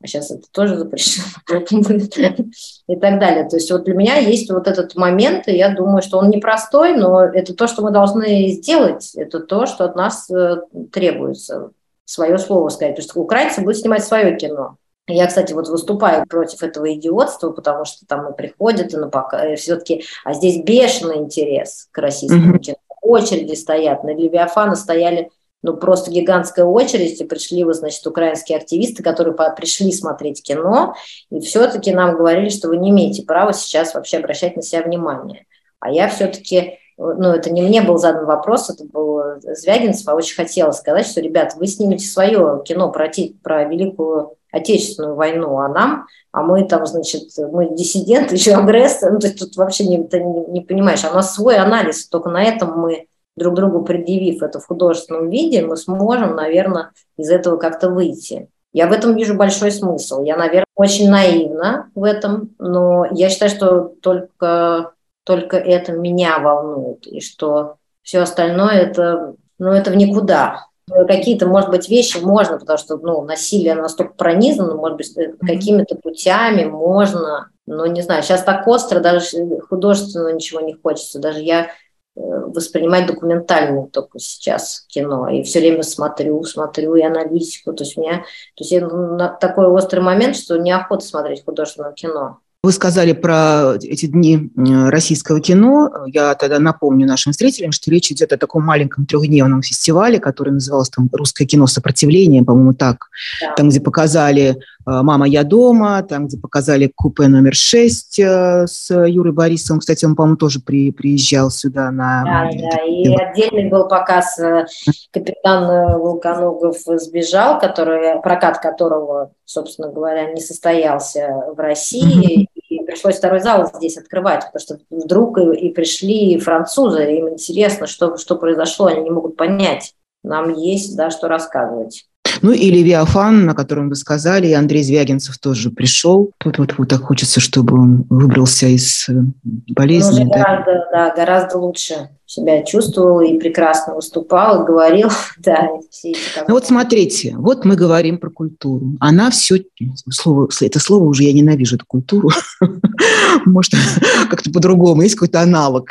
а сейчас это тоже запрещено [laughs] и так далее. То есть вот для меня есть вот этот момент, и я думаю, что он непростой, но это то, что мы должны сделать, это то, что от нас э, требуется, свое слово сказать. То есть украинцы будут снимать свое кино. Я, кстати, вот выступаю против этого идиотства, потому что там и приходят, и на пока... все-таки, а здесь бешеный интерес к российскому mm-hmm. кино. Очереди стоят, на Левиафана стояли ну, просто гигантская очередь, и пришли, вот, значит, украинские активисты, которые пришли смотреть кино, и все-таки нам говорили, что вы не имеете права сейчас вообще обращать на себя внимание. А я все-таки, ну, это не мне был задан вопрос, это был Звягинцев, а очень хотела сказать, что, ребят, вы снимете свое кино про, про Великую Отечественную войну, а нам, а мы там, значит, мы диссиденты, [laughs] еще агрессоры, ну, то есть тут вообще не, ты не, не понимаешь, а у нас свой анализ, только на этом мы друг другу предъявив это в художественном виде, мы сможем, наверное, из этого как-то выйти. Я в этом вижу большой смысл. Я, наверное, очень наивна в этом, но я считаю, что только, только это меня волнует, и что все остальное это, ну, это в никуда. какие-то, может быть, вещи можно, потому что ну, насилие настолько пронизано, может быть, mm-hmm. какими-то путями можно, но не знаю, сейчас так остро, даже художественно ничего не хочется. Даже я Э, воспринимать документальное только сейчас кино. И все время смотрю, смотрю и аналитику. То есть у меня то есть я, такой острый момент, что неохота смотреть художественное кино. Вы сказали про эти дни российского кино. Я тогда напомню нашим зрителям, что речь идет о таком маленьком трехдневном фестивале, который назывался там «Русское кино сопротивление», по-моему, так. Да. Там, где показали Э, «Мама, я дома», там, где показали купе номер 6 э, с Юрой Борисовым. Кстати, он, по-моему, тоже при, приезжал сюда на... Да, да, и отдельный был показ э, «Капитан Волконогов сбежал», который, прокат которого, собственно говоря, не состоялся в России, и пришлось второй зал здесь открывать, потому что вдруг и, и пришли французы, им интересно, что, что произошло, они не могут понять. Нам есть, да, что рассказывать. Ну и Левиафан, на котором вы сказали, и Андрей Звягинцев тоже пришел. Тут вот, вот так хочется, чтобы он выбрался из болезни. Ну, да? гораздо, да, гораздо лучше себя чувствовал и прекрасно выступал, говорил. [laughs] да, все эти, как... Ну вот смотрите, вот мы говорим про культуру. Она все, слово, это слово уже я ненавижу, эту культуру. [laughs] Может, [laughs] как-то по-другому, есть какой-то аналог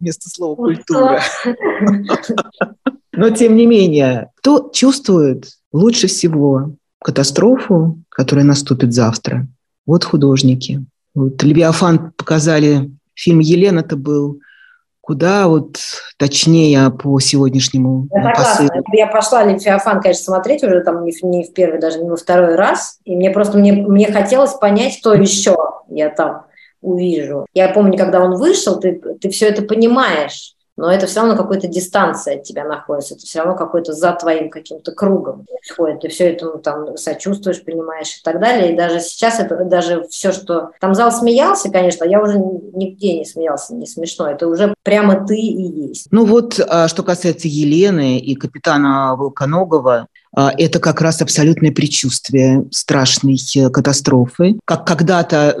вместо слова культура. Но тем не менее, кто чувствует лучше всего катастрофу, которая наступит завтра? Вот художники. Вот Левиафан показали, фильм «Елена» это был куда вот точнее по сегодняшнему я посылу. Я пошла Левиафан, конечно, смотреть уже там не в, не в первый, даже не во второй раз. И мне просто, мне, мне хотелось понять, что еще я там увижу. Я помню, когда он вышел, ты, ты все это понимаешь но это все равно какая-то дистанция от тебя находится, это все равно какой-то за твоим каким-то кругом происходит, ты все это ну, там сочувствуешь, понимаешь и так далее, и даже сейчас это даже все, что... Там зал смеялся, конечно, я уже нигде не смеялся, не смешно, это уже прямо ты и есть. Ну вот, а, что касается Елены и капитана Волконогова, а, это как раз абсолютное предчувствие страшной э, катастрофы. Как когда-то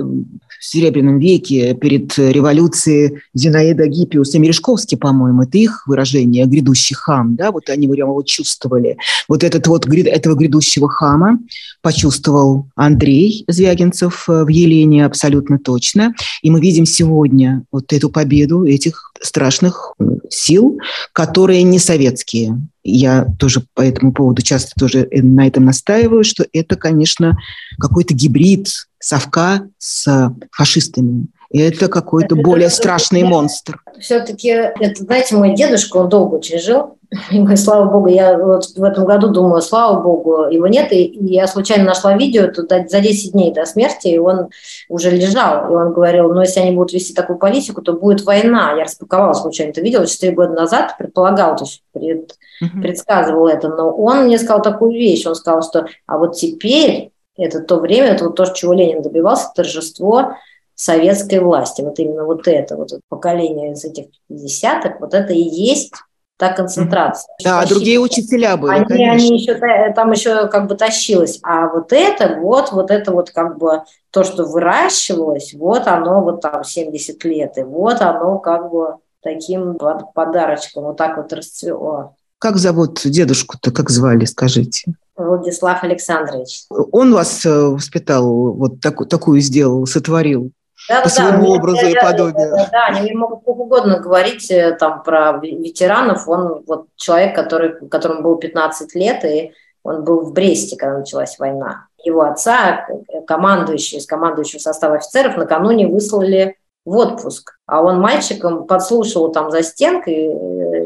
в Серебряном веке перед революцией Зинаида Гиппиус и Мережковский, по-моему, это их выражение, грядущий хам, да, вот они прямо вот чувствовали. Вот этот вот, этого грядущего хама почувствовал Андрей Звягинцев э, в Елене абсолютно точно. И мы видим сегодня вот эту победу этих страшных сил, которые не советские. Я тоже по этому поводу часто тоже на этом настаиваю, что это, конечно, какой-то гибрид совка с фашистами. И это какой-то более страшный монстр. Все-таки, это, знаете, мой дедушка, он долго очень жил. [laughs] И, слава богу, я вот в этом году думаю, слава богу, его нет. И, я случайно нашла видео туда за 10 дней до смерти, и он уже лежал. И он говорил, ну, если они будут вести такую политику, то будет война. Я распаковала случайно это видео 4 года назад, предполагал, то есть пред, предсказывал это. Но он мне сказал такую вещь. Он сказал, что а вот теперь это то время, это вот то, чего Ленин добивался, торжество советской власти. Вот именно вот это, вот это поколение из этих десяток, вот это и есть та концентрация. Да, а другие учителя были, они, конечно. они еще, там еще как бы тащилось. А вот это, вот, вот это вот как бы то, что выращивалось, вот оно вот там 70 лет, и вот оно как бы таким подарочком вот так вот расцвело. Как зовут дедушку-то, как звали, скажите? Владислав Александрович. Он вас э, воспитал, вот так, такую сделал, сотворил? Да, по своему да, образу да, и подобию. Да, да, они могут сколько угодно говорить э, там про ветеранов. Он вот человек, который, которому было 15 лет, и он был в Бресте, когда началась война. Его отца, командующий из командующего состава офицеров, накануне выслали в отпуск. А он мальчиком подслушивал там за стенкой,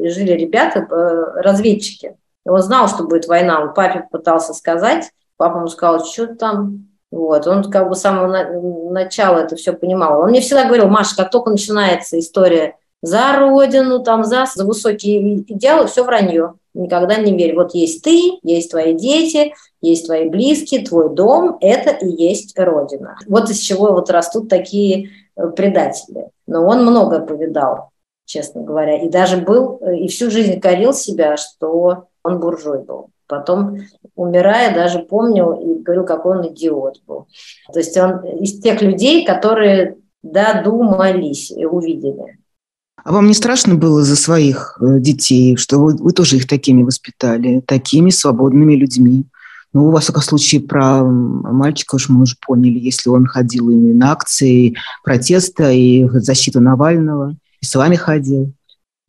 и жили ребята, э, разведчики. И он знал, что будет война. Он папе пытался сказать, папа ему сказал, что там, вот, он как бы с самого начала это все понимал. Он мне всегда говорил, Маша, как только начинается история за родину, там, за, за высокие идеалы, все вранье. Никогда не верь. Вот есть ты, есть твои дети, есть твои близкие, твой дом, это и есть родина. Вот из чего вот растут такие э, предатели. Но он много повидал, честно говоря. И даже был, э, и всю жизнь корил себя, что он буржуй был. Потом, умирая, даже помнил и говорил, какой он идиот был. То есть он из тех людей, которые додумались и увидели. А вам не страшно было за своих э, детей, что вы, вы тоже их такими воспитали, такими свободными людьми? Ну, во всяком случае, про мальчика уж мы уже поняли, если он ходил и на акции протеста, и защиту Навального, и с вами ходил.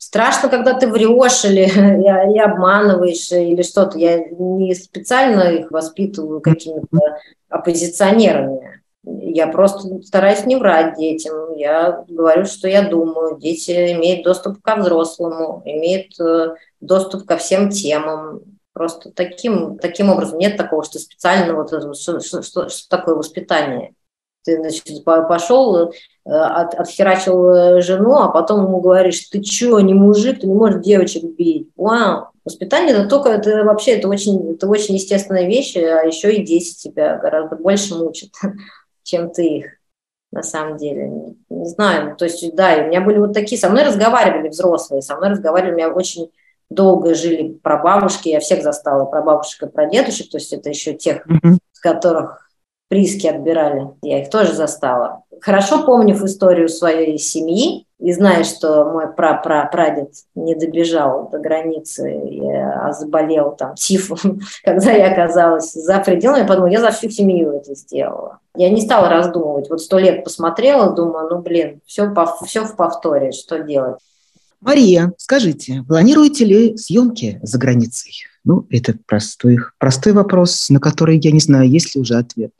Страшно, когда ты врешь или, [laughs] или обманываешь, или что-то. Я не специально их воспитываю какими-то оппозиционерами. Я просто стараюсь не врать детям. Я говорю, что я думаю. Дети имеют доступ ко взрослому, имеют э, доступ ко всем темам. Просто таким, таким образом нет такого, что специально вот это, что, что, что, что такое воспитание. Ты, значит, пошел, э, от, отхерачил э, жену, а потом ему говоришь, ты что, не мужик, ты не можешь девочек бить. Вау! Воспитание это только, это вообще, это очень, это очень естественная вещь, а еще и дети тебя гораздо больше мучат, [laughs] чем ты их на самом деле. Не знаю, то есть, да, у меня были вот такие, со мной разговаривали взрослые, со мной разговаривали, у меня очень долго жили прабабушки, я всех застала, прабабушек и прадедушек, то есть это еще тех, mm-hmm. которых прииски отбирали, я их тоже застала. Хорошо помнив историю своей семьи и зная, что мой пра-пра-прадед не добежал до границы, а заболел там тифом, [laughs] когда я оказалась за пределами, я подумала, я за всю семью это сделала. Я не стала раздумывать. Вот сто лет посмотрела, думаю, ну, блин, все, все в повторе, что делать. Мария, скажите, планируете ли съемки за границей? Ну, это простой, простой вопрос, на который я не знаю, есть ли уже ответ.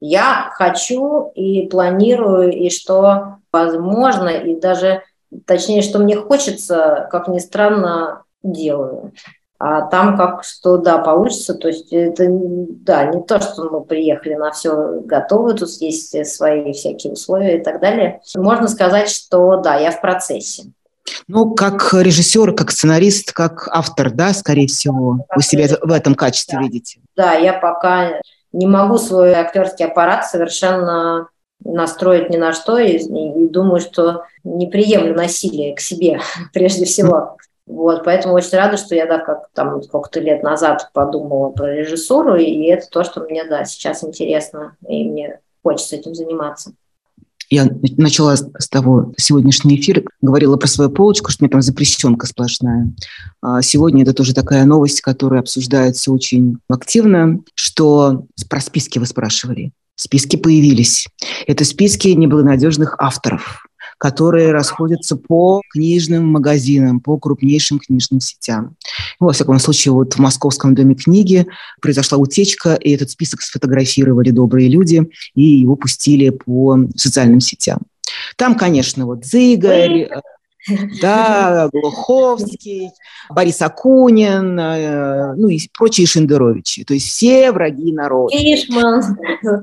Я хочу и планирую, и что возможно, и даже, точнее, что мне хочется, как ни странно, делаю. А там как что, да, получится, то есть это, да, не то, что мы приехали на все готовы, тут есть свои всякие условия и так далее. Можно сказать, что да, я в процессе. Ну, как режиссер, как сценарист, как автор, да, скорее всего, вы себя в этом качестве да. видите? Да, я пока не могу свой актерский аппарат совершенно настроить ни на что и, и думаю, что не приемлю насилие к себе [laughs] прежде всего. Вот, поэтому очень рада, что я, да, как там сколько-то лет назад подумала про режиссуру, и это то, что мне, да, сейчас интересно, и мне хочется этим заниматься. Я начала с того сегодняшний эфир, говорила про свою полочку, что у меня там запрещенка сплошная. А сегодня это тоже такая новость, которая обсуждается очень активно, что про списки вы спрашивали. Списки появились. Это списки неблагонадежных авторов которые расходятся по книжным магазинам, по крупнейшим книжным сетям. Ну, во всяком случае, вот в Московском доме книги произошла утечка, и этот список сфотографировали добрые люди, и его пустили по социальным сетям. Там, конечно, вот Зыгарь, да, [laughs] Глуховский, Борис Акунин, э, ну и прочие Шендеровичи. То есть все враги народа. Фишман.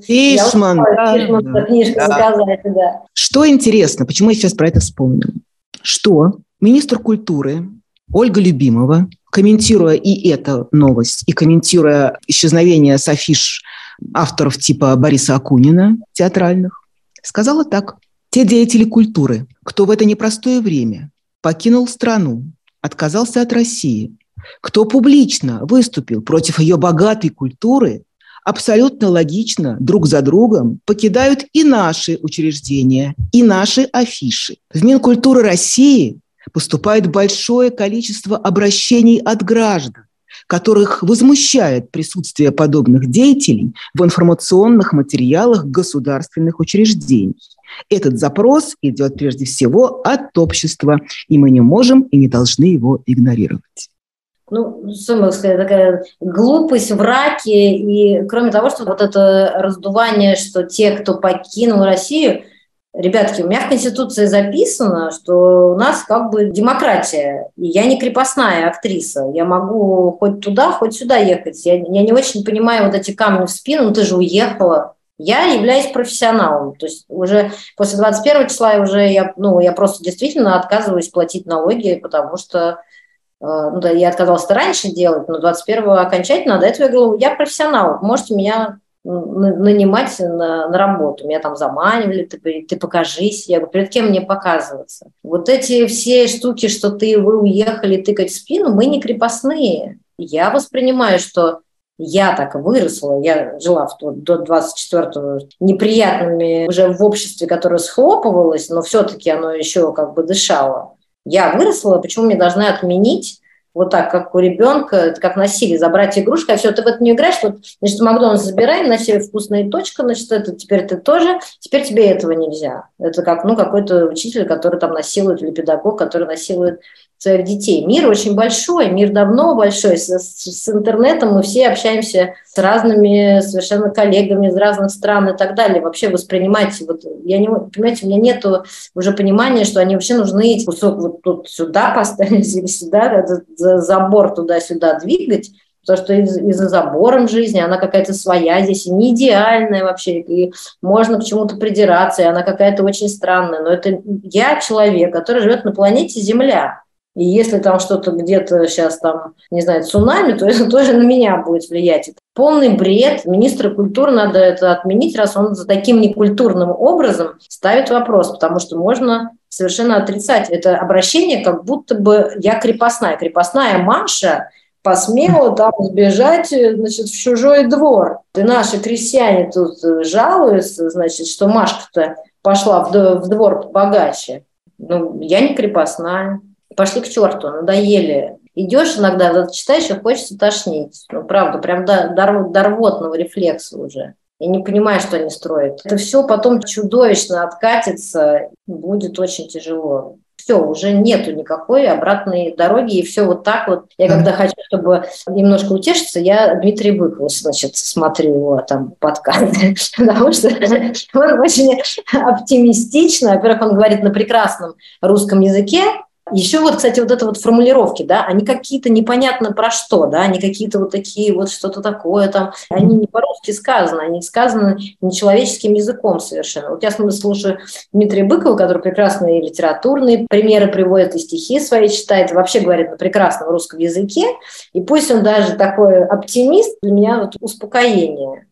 Фишман, да, да. заказать, да. Что интересно, почему я сейчас про это вспомнила? Что министр культуры Ольга Любимова, комментируя и эту новость, и комментируя исчезновение с афиш авторов типа Бориса Акунина, театральных, сказала так. Те деятели культуры, кто в это непростое время покинул страну, отказался от России, кто публично выступил против ее богатой культуры, абсолютно логично друг за другом покидают и наши учреждения, и наши афиши. В Минкультуры России поступает большое количество обращений от граждан, которых возмущает присутствие подобных деятелей в информационных материалах государственных учреждений. Этот запрос идет прежде всего от общества, и мы не можем и не должны его игнорировать. Ну, сказать, такая глупость, враки, и кроме того, что вот это раздувание, что те, кто покинул Россию, ребятки, у меня в Конституции записано, что у нас как бы демократия, и я не крепостная актриса, я могу хоть туда, хоть сюда ехать, я, я не очень понимаю вот эти камни в спину, ну ты же уехала, я являюсь профессионалом. То есть уже после 21 числа я уже я, ну, я просто действительно отказываюсь платить налоги, потому что э, ну, да, я отказалась раньше делать, но 21 окончательно, а до этого я говорю, я профессионал, можете меня нанимать на, на работу. Меня там заманивали, ты, ты покажись. Я говорю, перед кем мне показываться? Вот эти все штуки, что ты, вы уехали тыкать в спину, мы не крепостные. Я воспринимаю, что я так выросла, я жила в, до 24-го неприятными уже в обществе, которое схлопывалось, но все-таки оно еще как бы дышало. Я выросла, почему мне должны отменить вот так, как у ребенка, как насилие, забрать игрушку, а все, ты в это не играешь, вот, значит, Макдональдс забираем, на себе вкусная точка, значит, это теперь ты тоже, теперь тебе этого нельзя. Это как, ну, какой-то учитель, который там насилует, или педагог, который насилует своих детей. Мир очень большой, мир давно большой. С, с интернетом мы все общаемся с разными совершенно коллегами из разных стран и так далее. Вообще воспринимать, вот, я не, понимаете, у меня нет уже понимания, что они вообще нужны кусок вот тут сюда поставить или сюда, за забор туда-сюда двигать, потому что из- из-за забором жизни она какая-то своя здесь, и не идеальная вообще, и можно к чему-то придираться, и она какая-то очень странная. Но это я человек, который живет на планете Земля. И если там что-то где-то сейчас там, не знаю, цунами, то это [laughs] тоже на меня будет влиять. Это полный бред. Министра культуры надо это отменить, раз он за таким некультурным образом ставит вопрос, потому что можно совершенно отрицать это обращение, как будто бы я крепостная. Крепостная Маша посмела [laughs] там сбежать значит, в чужой двор. И наши крестьяне тут жалуются, значит, что Машка-то пошла в двор побогаче. Ну, я не крепостная пошли к черту, надоели. Идешь иногда, читаешь, и хочется тошнить. Ну, правда, прям до, до, до рвотного рефлекса уже. Я не понимаю, что они строят. Это все потом чудовищно откатится, будет очень тяжело все, уже нету никакой обратной дороги, и все вот так вот. Я когда хочу, чтобы немножко утешиться, я Дмитрий Быкова, значит, смотрю его там подкасты, [laughs] потому что он очень оптимистично. Во-первых, он говорит на прекрасном русском языке, еще вот, кстати, вот это вот формулировки, да, они какие-то непонятно про что, да, они какие-то вот такие вот что-то такое там, они не по-русски сказаны, они сказаны нечеловеческим языком совершенно. Вот я слушаю Дмитрия Быкова, который прекрасные литературные примеры приводит и стихи свои читает, вообще говорит на прекрасном русском языке, и пусть он даже такой оптимист, для меня вот успокоение.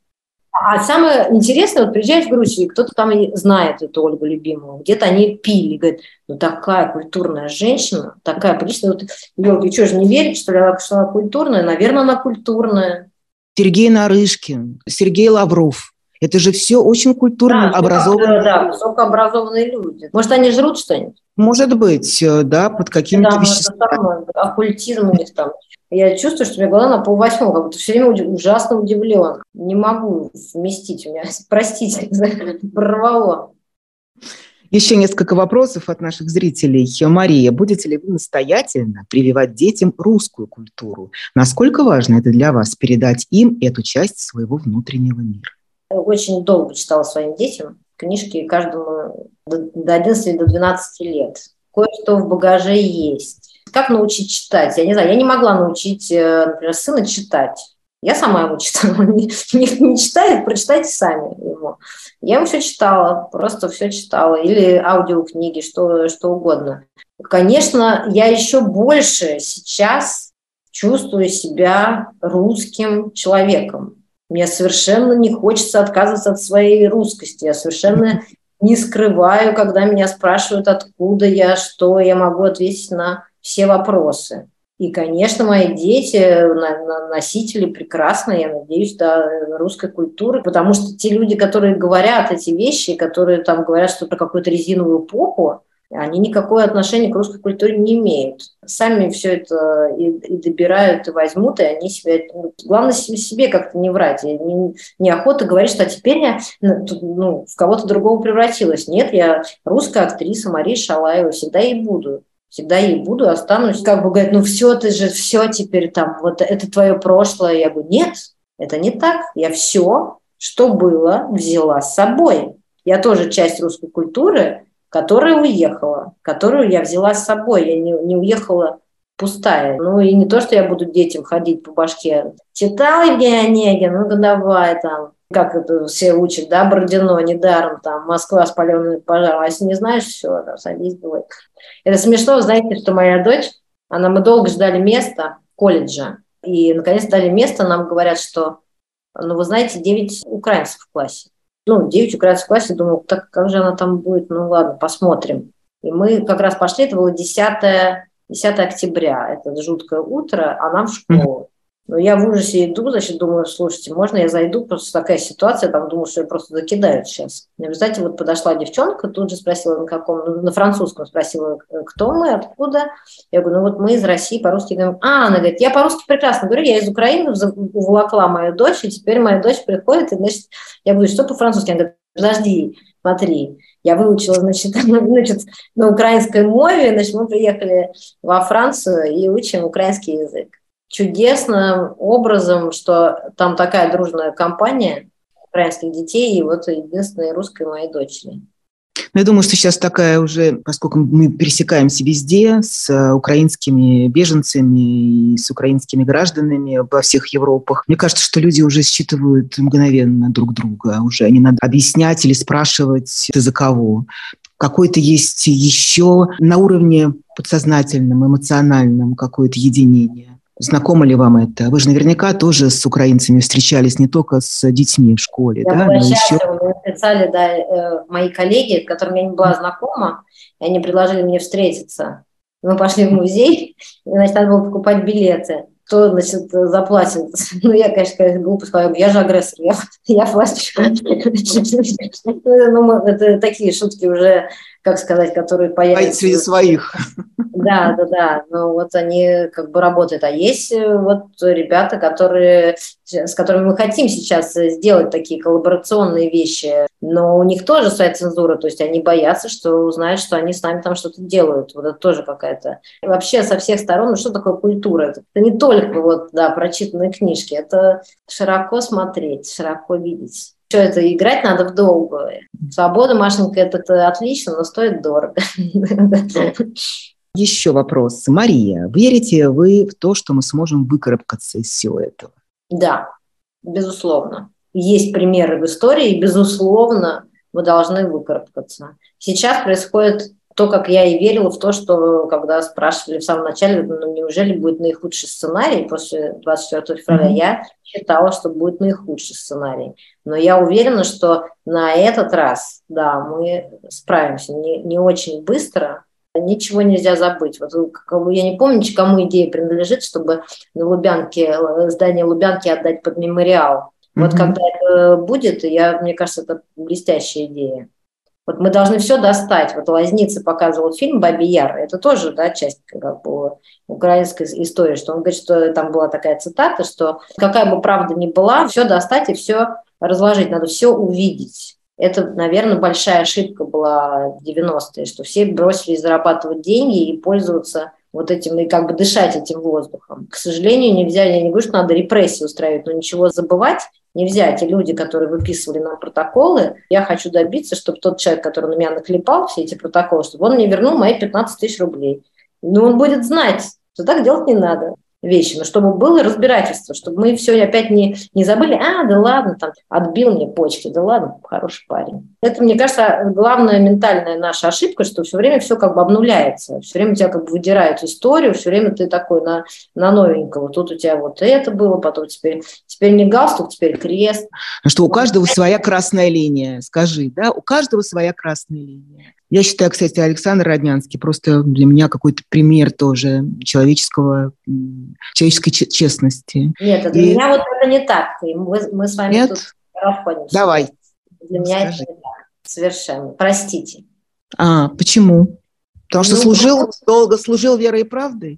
А самое интересное, вот приезжать в Грузию, кто-то там знает эту Ольгу любимую, где-то они пили, говорят, ну такая культурная женщина, такая приличная, вот, елки, что же не верите, что ли, что она культурная? Наверное, она культурная. Сергей Нарышкин, Сергей Лавров. Это же все очень культурно да, образованные. Да, высокообразованные люди. Может, они жрут что-нибудь? Может быть, э, да, под какими-то веществами. Оккультизм у них там я чувствую, что у меня голова на полвосьмого, как будто все время ужасно удивлен. Не могу вместить. У меня, [laughs] простите, прорвало. Еще несколько вопросов от наших зрителей. Мария, будете ли вы настоятельно прививать детям русскую культуру? Насколько важно это для вас передать им эту часть своего внутреннего мира? Очень долго читала своим детям книжки каждому до 11 до 12 лет. Кое-что в багаже есть как научить читать? Я не знаю, я не могла научить, э, например, сына читать. Я сама ему [laughs] читала. Не, не, не читает, прочитайте сами ему. Я ему все читала, просто все читала. Или аудиокниги, что, что угодно. Конечно, я еще больше сейчас чувствую себя русским человеком. Мне совершенно не хочется отказываться от своей русскости. Я совершенно [laughs] не скрываю, когда меня спрашивают, откуда я, что я могу ответить на все вопросы. И, конечно, мои дети, носители прекрасные, я надеюсь, да, русской культуры, потому что те люди, которые говорят эти вещи, которые там говорят что про какую-то резиновую попу, они никакое отношение к русской культуре не имеют. Сами все это и, и добирают, и возьмут, и они себя... Главное себе как-то не врать. Не, неохота говорить, что а теперь я ну, в кого-то другого превратилась. Нет, я русская актриса Мария Шалаева, всегда и буду всегда ей буду, останусь. Как бы говорят, ну все, ты же все теперь там, вот это твое прошлое. Я говорю, нет, это не так. Я все, что было, взяла с собой. Я тоже часть русской культуры, которая уехала, которую я взяла с собой. Я не, не уехала пустая. Ну и не то, что я буду детям ходить по башке. Читал Евгений Онегин? Ну-ка давай там как это все учат, да, Бородино, недаром там Москва спаленная пожаром, а если не знаешь, все, там, садись, давай. Это смешно, знаете, что моя дочь, она, мы долго ждали места колледжа, и наконец дали место, нам говорят, что, ну, вы знаете, 9 украинцев в классе. Ну, 9 украинцев в классе, думаю, так как же она там будет, ну, ладно, посмотрим. И мы как раз пошли, это было 10, 10 октября, это жуткое утро, а нам в школу. Но я в ужасе иду, значит, думаю, слушайте, можно я зайду, просто такая ситуация, там думаю, что я просто закидают сейчас. И, кстати, вот подошла девчонка, тут же спросила, на каком, на французском спросила, кто мы, откуда. Я говорю, ну вот мы из России, по-русски говорим. А, она говорит, я по-русски прекрасно говорю, я из Украины уволокла мою дочь, и теперь моя дочь приходит, и, значит, я говорю, что по-французски? Она говорит, подожди, смотри, я выучила, значит, [laughs] значит, на украинской мове, значит, мы приехали во Францию и учим украинский язык чудесным образом, что там такая дружная компания украинских детей, и вот единственной русской моей дочери. Ну, я думаю, что сейчас такая уже, поскольку мы пересекаемся везде с э, украинскими беженцами и с украинскими гражданами во всех Европах, мне кажется, что люди уже считывают мгновенно друг друга. Уже не надо объяснять или спрашивать, ты за кого. Какой-то есть еще на уровне подсознательном, эмоциональном какое-то единение. Знакомо ли вам это? Вы же наверняка тоже с украинцами встречались, не только с детьми в школе, я да? Но еще... Мне писали, да, э, мои коллеги, с которыми я не была знакома, и они предложили мне встретиться. Мы пошли в музей, и, значит, надо было покупать билеты. Кто, значит, заплатит? [laughs] Ну, я, конечно, глупо сказала, я же агрессор, я, [laughs] я плачу. [laughs] Ну, это такие шутки уже как сказать, которые появятся... Среди своих. Да, да, да. Ну вот они как бы работают. А есть э, вот ребята, которые, с которыми мы хотим сейчас сделать такие коллаборационные вещи, но у них тоже своя цензура, то есть они боятся, что узнают, что они с нами там что-то делают. Вот это тоже какая-то... Вообще со всех сторон, ну что такое культура? Это не только вот, да, прочитанные книжки, это широко смотреть, широко видеть все это играть надо в долгую. Свобода, Машенька, это, это отлично, но стоит дорого. [laughs] Еще вопрос. Мария, верите вы в то, что мы сможем выкарабкаться из всего этого? Да, безусловно. Есть примеры в истории, и, безусловно, мы должны выкарабкаться. Сейчас происходит то, как я и верила в то, что когда спрашивали в самом начале, ну, неужели будет наихудший сценарий после 24 февраля, mm-hmm. я считала, что будет наихудший сценарий. Но я уверена, что на этот раз, да, мы справимся не, не очень быстро, ничего нельзя забыть. Вот я не помню, кому идея принадлежит, чтобы на Лубянке, здание Лубянки отдать под мемориал. Mm-hmm. Вот когда это будет, я, мне кажется, это блестящая идея. Вот мы должны все достать. Вот Лазница показывал фильм «Баби Яр». Это тоже да, часть как бы, украинской истории, что он говорит, что там была такая цитата, что какая бы правда ни была, все достать и все разложить, надо все увидеть. Это, наверное, большая ошибка была в 90-е, что все бросили зарабатывать деньги и пользоваться вот этим, и как бы дышать этим воздухом. К сожалению, нельзя, я не говорю, что надо репрессии устраивать, но ничего забывать нельзя. Те люди, которые выписывали нам протоколы, я хочу добиться, чтобы тот человек, который на меня наклепал все эти протоколы, чтобы он мне вернул мои 15 тысяч рублей. Но он будет знать, что так делать не надо вещи, но чтобы было разбирательство, чтобы мы все опять не, не забыли, а, да ладно, там, отбил мне почки, да ладно, хороший парень. Это, мне кажется, главная ментальная наша ошибка, что все время все как бы обнуляется, все время тебя как бы выдирают историю, все время ты такой на, на новенького. Тут у тебя вот это было, потом теперь, теперь не галстук, теперь крест. Ну что у каждого своя красная линия, скажи, да? У каждого своя красная линия. Я считаю, кстати, Александр Роднянский просто для меня какой-то пример тоже человеческого, человеческой честности. Нет, для И... меня вот это не так. Мы, мы с вами Нет? тут расходимся. Давай. Для меня Скажи. это не так. Совершенно. Простите. А, почему? Потому что ну, служил, долго служил верой и правдой?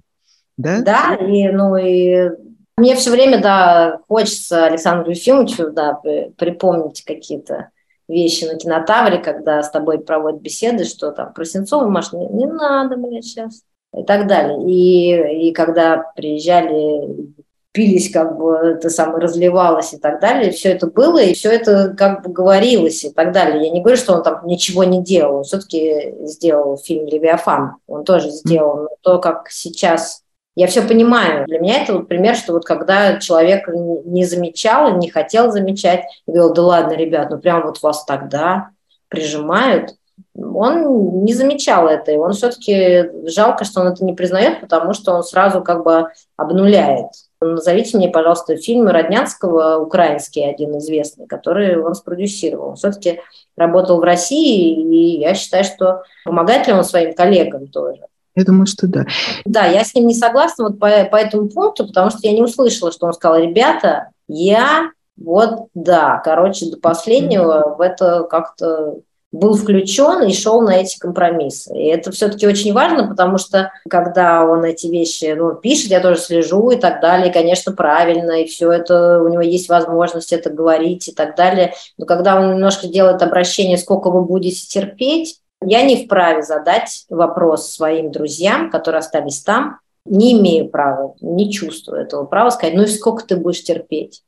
Да? Да, и, ну, и мне все время, да, хочется Александру Ефимовичу, да, припомнить какие-то вещи на кинотавре, когда с тобой проводят беседы, что там про Сенцова, Маш, не, не надо, блядь, сейчас. И так далее. И, и когда приезжали, пились, как бы это самое разливалось и так далее, все это было, и все это как бы говорилось и так далее. Я не говорю, что он там ничего не делал, он все-таки сделал фильм «Левиафан», он тоже сделал, но то, как сейчас я все понимаю. Для меня это вот пример, что вот когда человек не замечал, не хотел замечать, и говорил, да ладно, ребят, ну прям вот вас тогда прижимают, он не замечал это, и он все-таки жалко, что он это не признает, потому что он сразу как бы обнуляет. Назовите мне, пожалуйста, фильм Роднянского, украинский один известный, который он спродюсировал. Он все-таки работал в России, и я считаю, что помогает ли он своим коллегам тоже. Я думаю, что да. Да, я с ним не согласна вот по, по этому пункту, потому что я не услышала, что он сказал, ребята, я вот да, короче, до последнего в это как-то был включен и шел на эти компромиссы. И это все-таки очень важно, потому что когда он эти вещи ну, пишет, я тоже слежу и так далее, и, конечно, правильно, и все это, у него есть возможность это говорить и так далее. Но когда он немножко делает обращение, сколько вы будете терпеть, я не вправе задать вопрос своим друзьям, которые остались там, не имею права, не чувствую этого права сказать, ну и сколько ты будешь терпеть.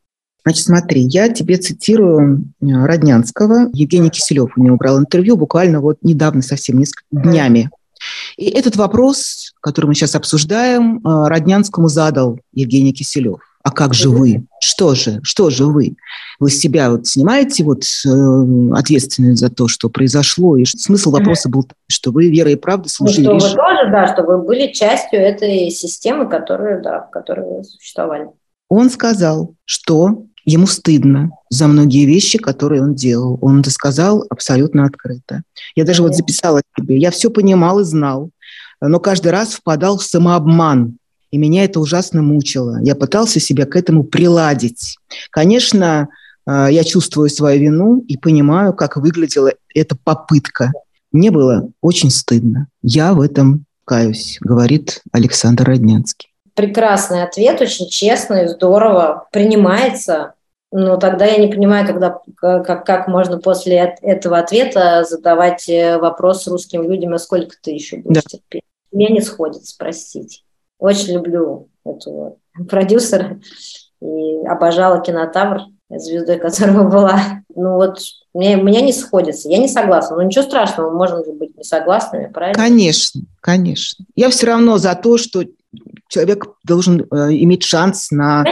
Значит, смотри, я тебе цитирую э, Роднянского. Евгений Киселев у него брал интервью буквально вот недавно, совсем несколько днями. И этот вопрос, который мы сейчас обсуждаем, э, Роднянскому задал Евгений Киселев. А как же вы? Что же? Что же вы? Вы с себя вот снимаете вот э, ответственность за то, что произошло? И смысл вопроса был, что вы верой и правдой служили. Ну, что вы тоже, да, что вы были частью этой системы, которая, да, в которой вы существовали. Он сказал, что Ему стыдно за многие вещи, которые он делал. Он это сказал абсолютно открыто. Я даже вот записала себе. Я все понимал и знал, но каждый раз впадал в самообман. И меня это ужасно мучило. Я пытался себя к этому приладить. Конечно, э, я чувствую свою вину и понимаю, как выглядела эта попытка. Мне было очень стыдно. Я в этом каюсь, говорит Александр Роднянский. Прекрасный ответ, очень честный, здорово, принимается. Ну, тогда я не понимаю, когда, как, как можно после этого ответа задавать э, вопрос русским людям, а сколько ты еще будешь да. терпеть. Мне не сходится, простите. Очень люблю этого продюсера и обожала кинотавр, звездой которого была. Ну вот, мне, меня не сходится. Я не согласна. Но ничего страшного, мы можем же быть не согласными, правильно? Конечно, конечно. Я все равно за то, что человек должен э, иметь шанс на,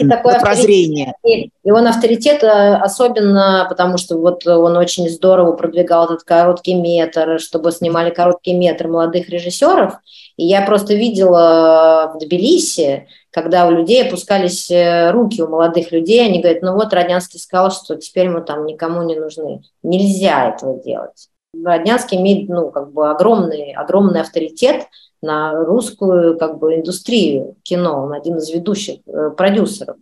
на прозрение. И он авторитет э, особенно, потому что вот он очень здорово продвигал этот короткий метр, чтобы снимали короткий метр молодых режиссеров. И я просто видела в Тбилиси, когда у людей опускались э, руки у молодых людей, они говорят, ну вот Роднянский сказал, что теперь мы там никому не нужны. Нельзя этого делать. Роднянский имеет ну, как бы огромный, огромный авторитет, на русскую как бы индустрию кино. Он один из ведущих э, продюсеров.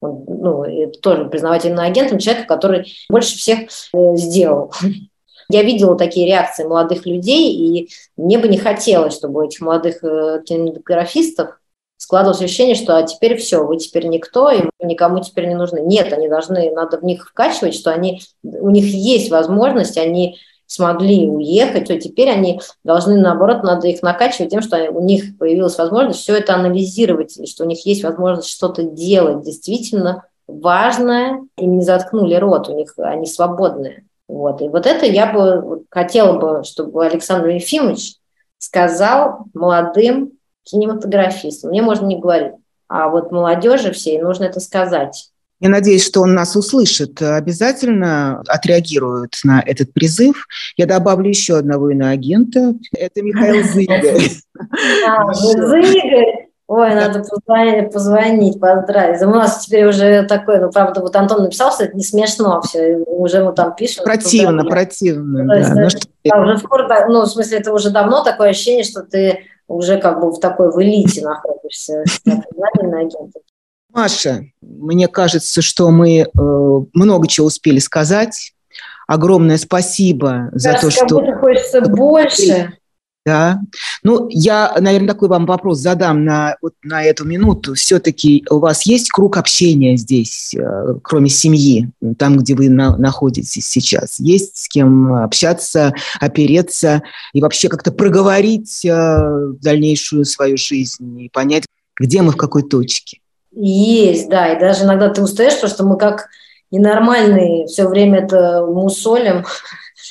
Он, ну, тоже признавательный агентом человека, который больше всех э, сделал. [laughs] Я видела такие реакции молодых людей, и мне бы не хотелось, чтобы у этих молодых э, кинематографистов складывалось ощущение, что а теперь все, вы теперь никто, и никому теперь не нужны. Нет, они должны, надо в них вкачивать, что они, у них есть возможность, они смогли уехать, то теперь они должны, наоборот, надо их накачивать тем, что у них появилась возможность все это анализировать, и что у них есть возможность что-то делать действительно важное, им не заткнули рот, у них они свободные. Вот. И вот это я бы хотела бы, чтобы Александр Ефимович сказал молодым кинематографистам. Мне можно не говорить. А вот молодежи всей нужно это сказать. Я надеюсь, что он нас услышит, обязательно отреагирует на этот призыв. Я добавлю еще одного иноагента. Это Михаил [laughs] Зыгорь. Зыгорь! Ой, надо позвонить, позвонить, поздравить. У нас теперь уже такой, ну, правда, вот Антон написал, что это не смешно все, уже мы там пишем. Противно, противно, да. Есть, ну, что... да, уже скоро, ну, в смысле, это уже давно такое ощущение, что ты уже как бы в такой в элите находишься. Маша, мне кажется, что мы э, много чего успели сказать. Огромное спасибо за то, что... Как хочется больше. Да. Ну, я, наверное, такой вам вопрос задам на, вот на эту минуту. Все-таки у вас есть круг общения здесь, э, кроме семьи, там, где вы на, находитесь сейчас? Есть с кем общаться, опереться и вообще как-то проговорить э, дальнейшую свою жизнь и понять, где мы в какой точке? Есть, да, и даже иногда ты устаешь, потому что мы как ненормальные все время это мусолим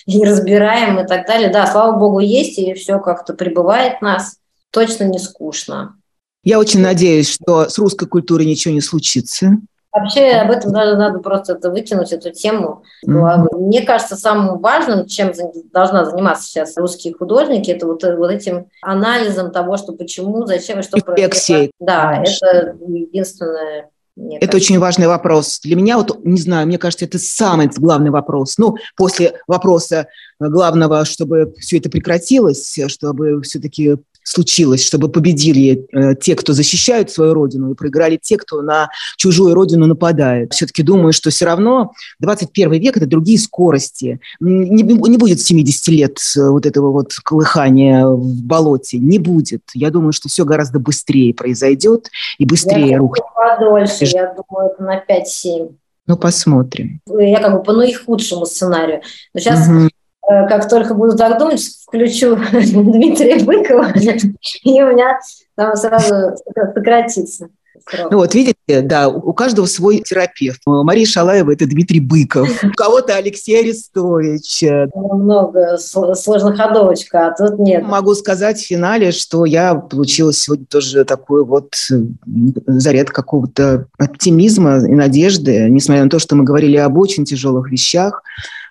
и разбираем и так далее. Да, слава богу, есть, и все как-то прибывает нас. Точно не скучно. Я очень надеюсь, что с русской культурой ничего не случится. Вообще об этом даже надо просто это выкинуть, эту тему Mm-hmm. Мне кажется, самым важным, чем должна заниматься сейчас русские художники, это вот, вот этим анализом того, что почему, зачем и что происходит. Да, Конечно. это единственное мне это кажется. очень важный вопрос. Для меня, вот, не знаю, мне кажется, это самый главный вопрос. Ну, после вопроса главного, чтобы все это прекратилось, чтобы все-таки случилось, чтобы победили э, те, кто защищают свою родину, и проиграли те, кто на чужую родину нападает. Все-таки думаю, что все равно 21 век – это другие скорости. Не, не будет 70 лет э, вот этого вот колыхания в болоте. Не будет. Я думаю, что все гораздо быстрее произойдет и быстрее рухнет. Подольше, я думаю, это на 5-7. Ну, посмотрим. Я как бы по наихудшему сценарию. Но сейчас угу. Э, как только буду так думать, включу [laughs] Дмитрия Быкова, [laughs] и у меня там сразу сократится. Ну вот, видите, да, у каждого свой терапевт. Мария Шалаева – это Дмитрий Быков, [laughs] у кого-то Алексей Арестович. Много сложноходовочка, а тут нет. Могу сказать в финале, что я получила сегодня тоже такой вот заряд какого-то оптимизма и надежды, несмотря на то, что мы говорили об очень тяжелых вещах.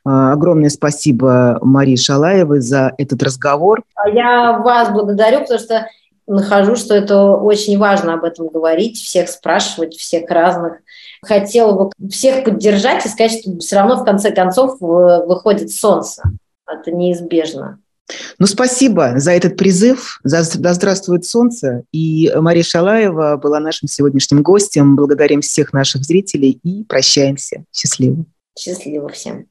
А, огромное спасибо Марии Шалаевой за этот разговор. А я вас благодарю, потому что нахожу, что это очень важно об этом говорить, всех спрашивать, всех разных. Хотела бы всех поддержать и сказать, что все равно в конце концов выходит солнце. Это неизбежно. Ну, спасибо за этот призыв. За, да здравствует солнце. И Мария Шалаева была нашим сегодняшним гостем. Благодарим всех наших зрителей и прощаемся. Счастливо. Счастливо всем.